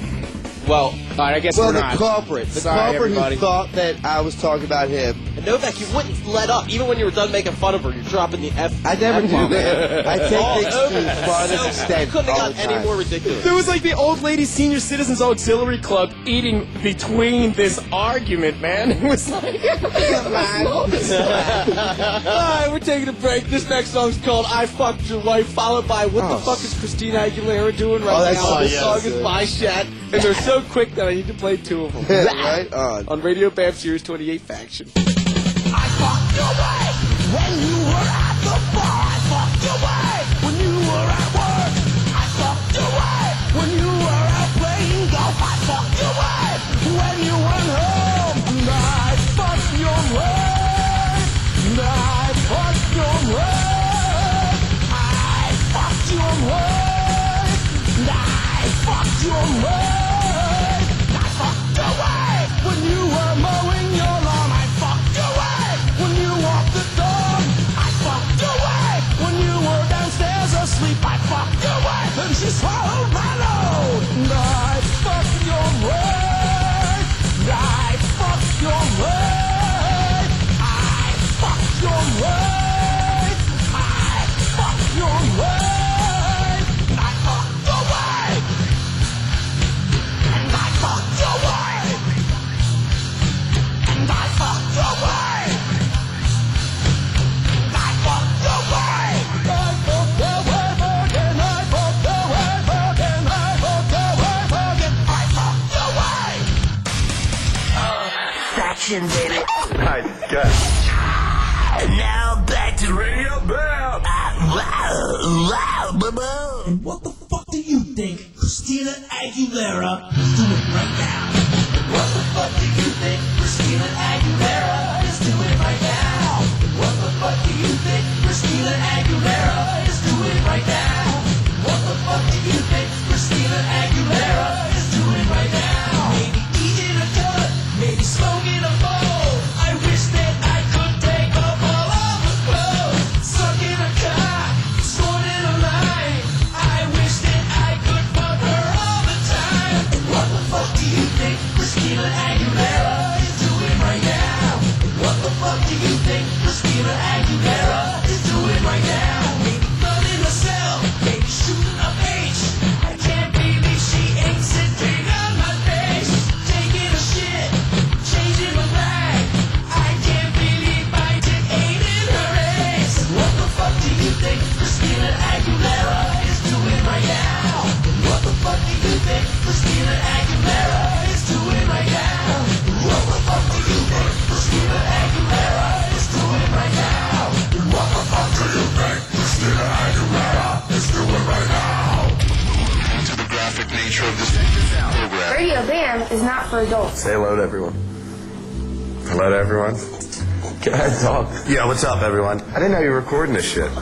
Well, all right, I guess well, we're the not. culprit, the Sorry, culprit everybody. who thought that I was talking about him. And Novak, you wouldn't let up. Even when you were done making fun of her, you're dropping the F. I never do, F-bomb. man. I oh, take Oh, things to the Novak, farthest so- extent You couldn't have all gotten any more ridiculous. There was like the old lady senior citizens auxiliary club eating between this argument, man. [laughs] It was like, Alright, [laughs] ah, we're taking a break. This next song's called I Fucked Your Wife, followed by What the oh. Fuck is Christina Aguilera doing right Oh, now? oh, this yeah, song that's is good. by Shat, and they're so quick that I need to play two of them. [laughs] right on. On Radio Bam Sirius 28 Faction. When you were at Faction, baby. Nice, good. Now back to Radio Bam. And ah, what the fuck do you think Christina Aguilera is doing right now? What the fuck do you think Christina Aguilera is doing right now? What the fuck do you think Christina Aguilera is doing right now? What the fuck do you think Christina Aguilera is not for adults. Say hello to everyone. Hello to everyone. Can I talk? Yeah, what's up, everyone? I didn't know you were recording this shit. [laughs] I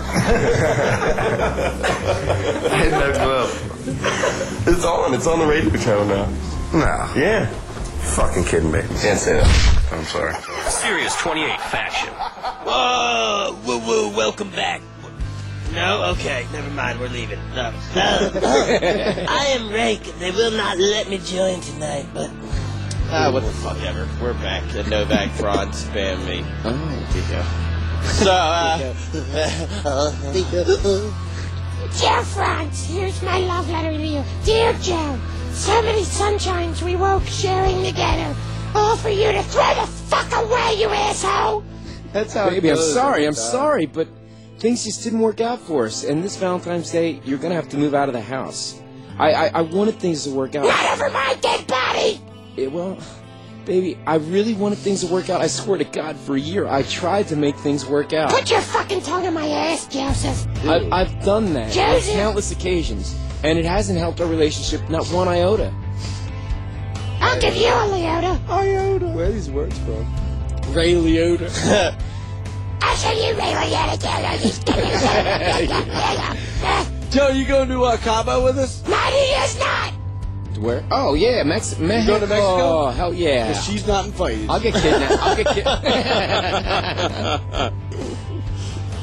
had no clue. It's on. It's on the radio channel now. No. Yeah. Fucking kidding me. Can't say that. I'm sorry. Sirius 28 Faction. Whoa, woo woo, welcome back. No? Okay, never mind, we're leaving. No. [laughs] Uh, I am Rake, and they will not let me join tonight, but Ah, what the fuck ever. We're back. The Novak Frantz spam me. Oh. Yeah. So, uh, [laughs] Dear Frantz, here's my love letter to you. Dear Joe, so many sunshines we woke sharing together. All for you to throw the fuck away, you asshole! That's how. Baby, it I'm sorry. I'm time. sorry, but things just didn't work out for us. And this Valentine's Day, you're gonna have to move out of the house. I I, I wanted things to work out. Whatever my dead body! It, well, baby, I really wanted things to work out. I swear to God, for a year, I tried to make things work out. Put your fucking tongue in my ass, Joseph! I've, I've done that on Joseph! countless occasions, and it hasn't helped our relationship not one iota. I'll give you a Leota. Iota. Where are these words from? Ray Liotta. [laughs] Joe. [laughs] Joe, you going to uh, Cabo with us? No, he is not! Where? Oh yeah, Mex- Mexico. You going to Mexico? Oh hell yeah! 'Cause she's not invited. I'll get kidnapped. I'll get kidnapped. [laughs]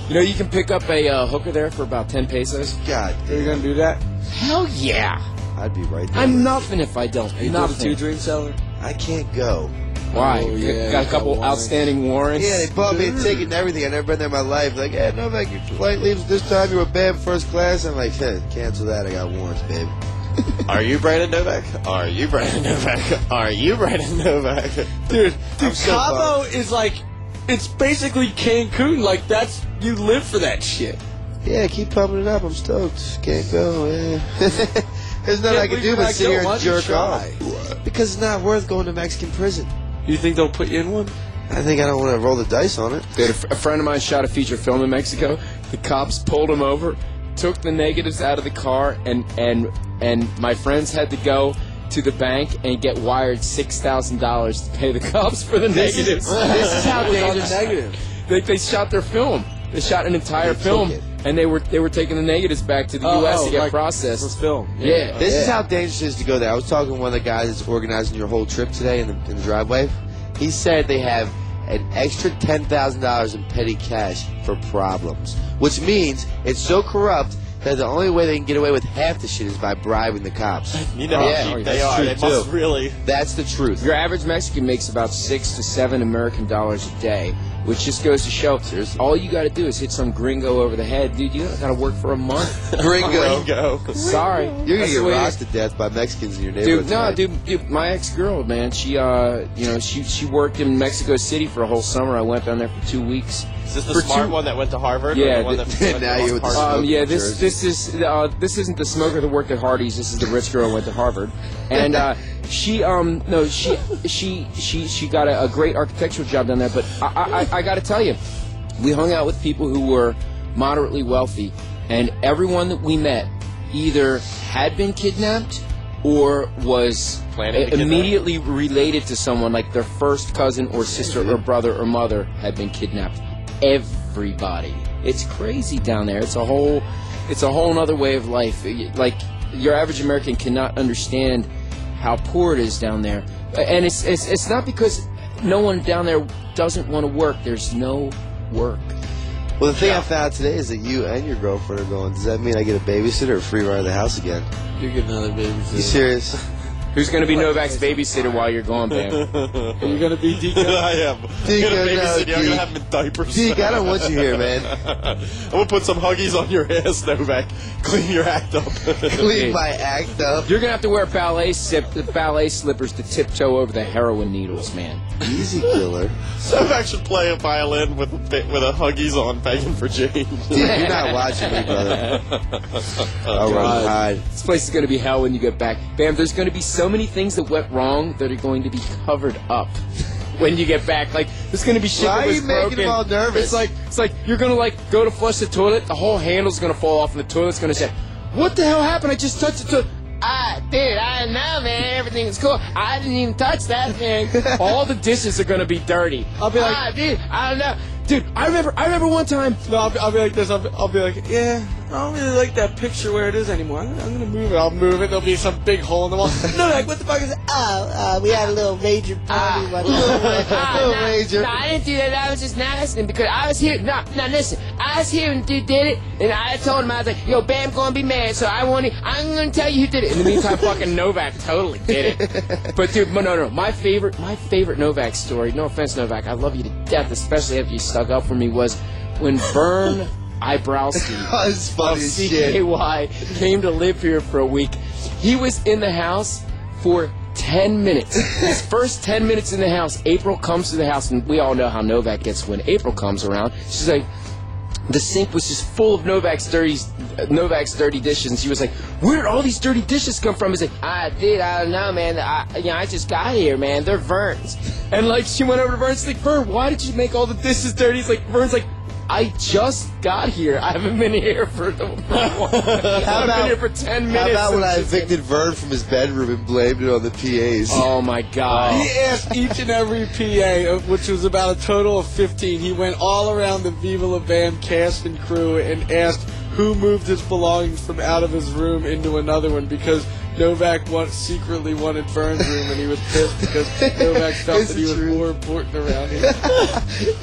[laughs] you know, you can pick up a uh, hooker there for about ten pesos. God, Are you gonna do that? Hell yeah! I'd be right there. I'm nothing if I don't. Are you doing the nothing. two dream seller? I can't go. Why? Oh, yeah, got a couple got outstanding warrants. Yeah, they bought me a mm. ticket and everything. I've never been there in my life. Like, hey, yeah, Novak, your flight leaves this time. You were bad first class. I'm like, hey, cancel that. I got warrants, babe. [laughs] are you Brandon Novak? Are you Brandon [laughs] Novak? Are you Brandon Novak? Dude, dude so Cabo is like, it's basically Cancun. Like, that's, you live for that shit. Yeah, keep pumping it up. I'm stoked. Can't go. Yeah. [laughs] There's nothing I can do but sit here and jerk off. Because it's not worth going to Mexican prison. You think they'll put you in one? I think I don't want to roll the dice on it. Dude, a, a friend of mine shot a feature film in Mexico. The cops pulled him over, took the negatives out of the car, and and and my friends had to go to the bank and get wired six thousand dollars to pay the [laughs] cops for the This is- negatives. this is how It was on dangerous. the negative. They, they shot their film. They shot an entire They film, took it. And they were they were taking the negatives back to the Oh, U.S. oh, to get like processed. For film. Yeah, This is how dangerous it is to go there. I was talking to one of the guys that's organizing your whole trip today in the, in the driveway. He said they have an extra ten thousand dollars in petty cash for problems, which means it's so corrupt that the only way they can get away with half the shit is by bribing the cops. [laughs] You know Yeah, how cheap oh, that's they are. true, They must too. really. That's the truth. Your average Mexican makes about six to seven American dollars a day, which just goes to show all you got to do is hit some gringo over the head, dude. You got to work for a month. [laughs] Gringo. Go. [laughs] Sorry, You're gonna That's get the rocked to death by Mexicans in your neighborhood. Dude, no, dude, dude, my ex-girl, man, she, uh, you know, she she worked in Mexico City for a whole summer. I went down there for two weeks. Is this the For smart two- one that went to Harvard? Yeah, Or the one that th- went [laughs] now you're with the Um, yeah, this this is uh, this isn't the smoker that worked at Hardee's. This is the rich girl who went to Harvard, and uh, [laughs] she um no she she she she got a, a great architectural job down there. But I I, I, I got to tell you, we hung out with people who were moderately wealthy, and everyone that we met either had been kidnapped or was Planning to i- kidnap. immediately related to someone like their first cousin or sister or brother or mother had been kidnapped everybody it's crazy down there it's a whole it's a whole other way of life like your average american cannot understand how poor it is down there and it's it's, it's not because no one down there doesn't want to work there's no work Well, the thing I found today is that you and your girlfriend are going. Does that mean I get a babysitter or free ride of the house again? You get another babysitter. You serious? [laughs] who's going to be novak's babysitter while you're gone bam Are [laughs] you gonna be DK? [laughs] I am. Deke, I'm gonna no, babysit you. I'm gonna have him in diapers. Deke, I don't want you here, man. [laughs] I'm gonna put some huggies on your ass, Novak. Clean your act up. Clean my act up. you're going to have to wear ballet sip, ballet slippers to tiptoe over the heroin needles man Easy killer. [laughs] Novak should play a violin with a, with a huggies on, begging for change. Dude, you're not watching me, brother. [laughs] I'll run and hide. This place is going to be hell when you get back. Bam, there's going to be so many things that went wrong that are going to be covered up [laughs] when you get back. Like, there's going to be shit Why that are was you making broken. them all nervous? It's like, it's like you're going to, like, go to flush the toilet, the whole handle's going to fall off, and the toilet's going to say, What the hell happened? I just touched the toilet. Ah, dude, I know, man. Everything's cool. I didn't even touch that thing. [laughs] All the dishes are gonna be dirty. I'll be like- ah, dude, I don't know, dude. I remember, I remember one time. No, I'll be, I'll be like this. I'll be, I'll be like, yeah, I don't really like that picture where it is anymore. I'm, I'm gonna move it. I'll move it. There'll be some big hole in the wall. [laughs] no, like, what the fuck is it? Oh, uh, we had a little major party. one [laughs] Ah, Little no, major. no, I didn't do that. I was just not listening because I was here. No, no, listen. I I was here and dude did it, and I told him I was like, yo, Bam gonna be mad, so I want to, I'm gonna tell you who did it. In the meantime, fucking Novak totally did it. But dude, no, no, no, my favorite, my favorite Novak story. No offense, Novak, I love you to death, especially after you stuck up for me. Was when Vern Zaborowski [laughs] That's oh, funny of shit. CKY came to live here for a week. He was in the house for 10 minutes. His [laughs] first 10 minutes in the house, April comes to the house, and we all know how Novak gets when April comes around. She's like, the sink was just full of Novak's dirty, Novak's dirty dishes, and she was like, "Where did all these dirty dishes come from?" He's like, "I did, I don't know, man. I, you know, I just got here, man. They're Vern's." And like, she went over to Vern. She's like, "Vern, why did you make all the dishes dirty?" He's like, "Vern's like." I just got here. I haven't been here for. for [laughs] I've been here for ten minutes. How about when I and- evicted Vern from his bedroom and blamed it on the PAs? Oh my god! He asked each and every PA, which was about a total of 15. He went all around the Viva La Bam cast and crew and asked who moved his belongings from out of his room into another one because Novak want, secretly wanted Vern's room and he was pissed because Novak [laughs] felt It's that he the was truth. more important around here. [laughs]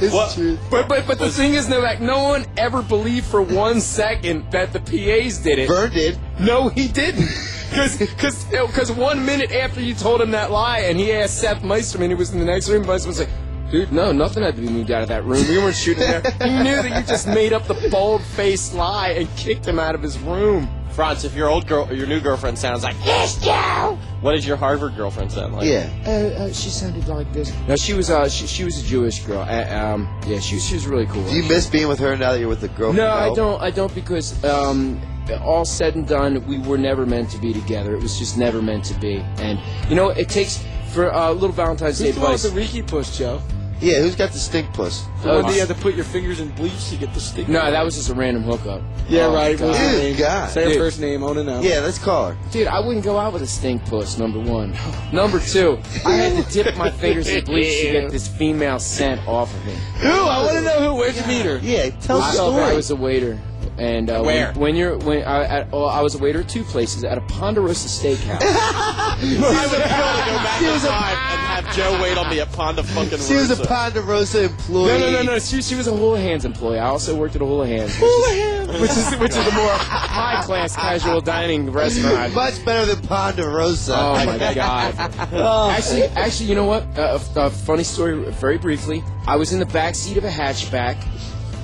It's true. But but but the thing is, Novak, no one ever believed for one second that the PAs did it. Vern did. No, he didn't. Because because one minute after you told him that lie, and he asked Seth Meisterman, who was in the next room, Meisterman was like, "Dude, no, nothing had to be moved out of that room. We weren't shooting there." [laughs] he knew that you just made up the bold-faced lie and kicked him out of his room. Frantz, if your old girl, your new girlfriend sounds like, Yes, Joe. what does your Harvard girlfriend sound like? Yeah. Uh, uh, she sounded like this. No, she was uh, she, she was a Jewish girl. Uh, um, yeah, she she was really cool. Do you miss being with her now that you're with the girl? No, I don't. I don't because um, all said and done, we were never meant to be together. It was just never meant to be. And you know, it takes for a uh, little Valentine's Day Who's the one with the Reiki push, Joe? Yeah, who's got the stink puss? The one that you had to put your fingers in bleach to get the stick. No, that was just a random hookup. Yeah, Oh, right. God. What's her Dude. God. Say her first name. I it to know. Yeah, let's call her. Dude, I wouldn't go out with a stink puss. Number one. Number two, I had to dip my fingers in bleach to get this female scent off of me. Who? I want to know who. Where'd you meet her? Yeah, tell the story. I was a waiter. And uh, Where? When, when you're when I, at, well, I was a waiter at two places at a Ponderosa Steakhouse. [laughs] I would kill to go back in time and have Joe wait on me at Ponda fucking she was a Ponderosa employee. No, no, no, no. She, she was a Hula Hands employee. I also worked at a Hula Hands. Hula Hands, which is which is the more high class casual dining restaurant. Much better than Ponderosa. Oh my god! actually, actually, you know what? Uh, a, a funny story, very briefly. I was in the back seat of a hatchback.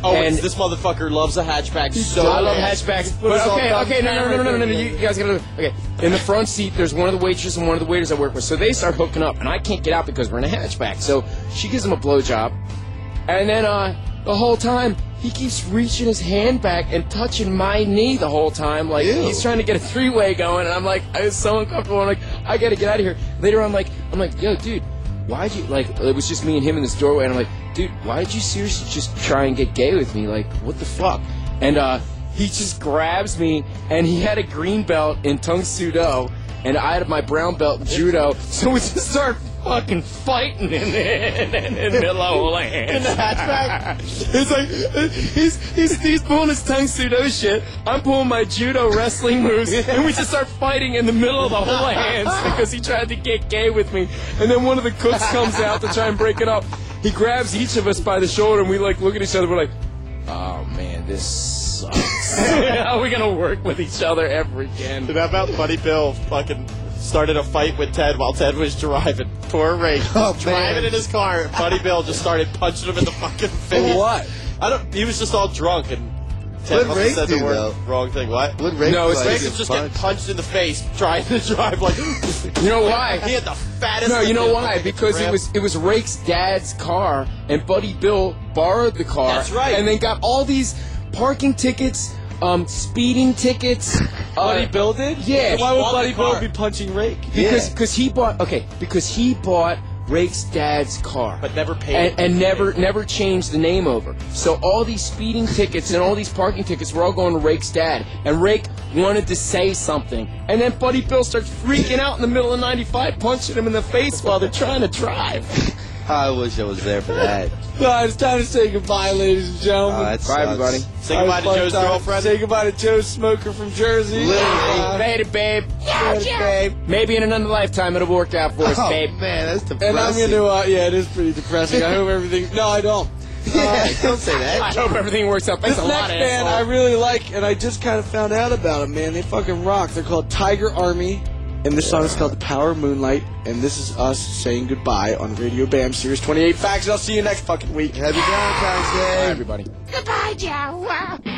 Oh, and this motherfucker loves a hatchback so I love hatchbacks. But okay, okay, no, no, no, no, no, no, no. You, guys gotta. Okay, in the front seat, there's one of the waitresses and one of the waiters I work with. So they start hooking up, and I can't get out because we're in a hatchback. So she gives him a blowjob, and then uh, the whole time he keeps reaching his hand back and touching my knee the whole time, like Ew. he's trying to get a three-way going. And I'm like, I was so uncomfortable. I'm like, I gotta get out of here. Later, I'm like, I'm like, yo, dude. Why'd you like? It was just me and him in this doorway, and I'm like, dude, why did you seriously just try and get gay with me? Like, what the fuck? And uh, he just grabs me, and he had a green belt in Tang Soo Do, and I had my brown belt in Judo, [laughs] so we just start fucking fighting in the, in, the middle of Hula Hands. In the hatchback? It's like he's he's he's pulling his Tang Soo Do shit. I'm pulling my judo wrestling moves, and we just start fighting in the middle of the Hula Hands because he tried to get gay with me. And then one of the cooks comes out to try and break it up. He grabs each of us by the shoulder, and we like look at each other. We're like, "Oh man, this sucks. [laughs] How are we gonna work with each other ever again?" And how about Buddy Bill fucking started a fight with Ted while Ted was driving? Poor Ray. Oh, driving man. in his car. and Buddy Bill just started punching him in the fucking face. what? I don't. He was just all drunk and. Ted What'd must said do, the word though? wrong thing. What? What Ray No, it's do? Ray Like, was just punch? getting punched in the face [laughs] trying to drive like. [laughs] You know why? [laughs] He had the fattest. No, you know why? Because it was it was Rake's dad's car, and Buddy Bill borrowed the car. That's right. And then got all these parking tickets, um, speeding tickets. Buddy uh, Bill did? Yeah. Why would Buddy Bill be punching Rake? because Yeah. because he bought okay because he bought Rake's dad's car. But never paid. and, and never never changed the name over. So all these speeding tickets and all these parking tickets were all going to Rake's dad. And Rake wanted to say something. And then Buddy Bill starts freaking out in the middle of 95, punching him in the face while they're trying to drive. [laughs] I wish I was there for that. No, it's time to say goodbye, ladies and Oh, gentlemen. that Bye, everybody. Say goodbye to Joe's time. girlfriend. Say goodbye to Joe Smoker from Jersey. Literally. Uh, Later, babe. Joe, Joe. Babe. Maybe in another lifetime it'll work out for us, Oh babe. man, that's depressing. and I'm gonna. Uh, yeah, it is pretty depressing. I hope everything. No, I don't. [laughs] Yeah, don't say that. I hope everything works out. Thanks This a next lot, band I really like, and I just kind of found out about them, man. They fucking rock. They're called Tiger Army, and this song is called The Power of Moonlight, and this is us saying goodbye on Radio Bam Sirius 28 Facts. And I'll see you next fucking week. Happy Valentine's Day. Bye, everybody. Goodbye, Joe.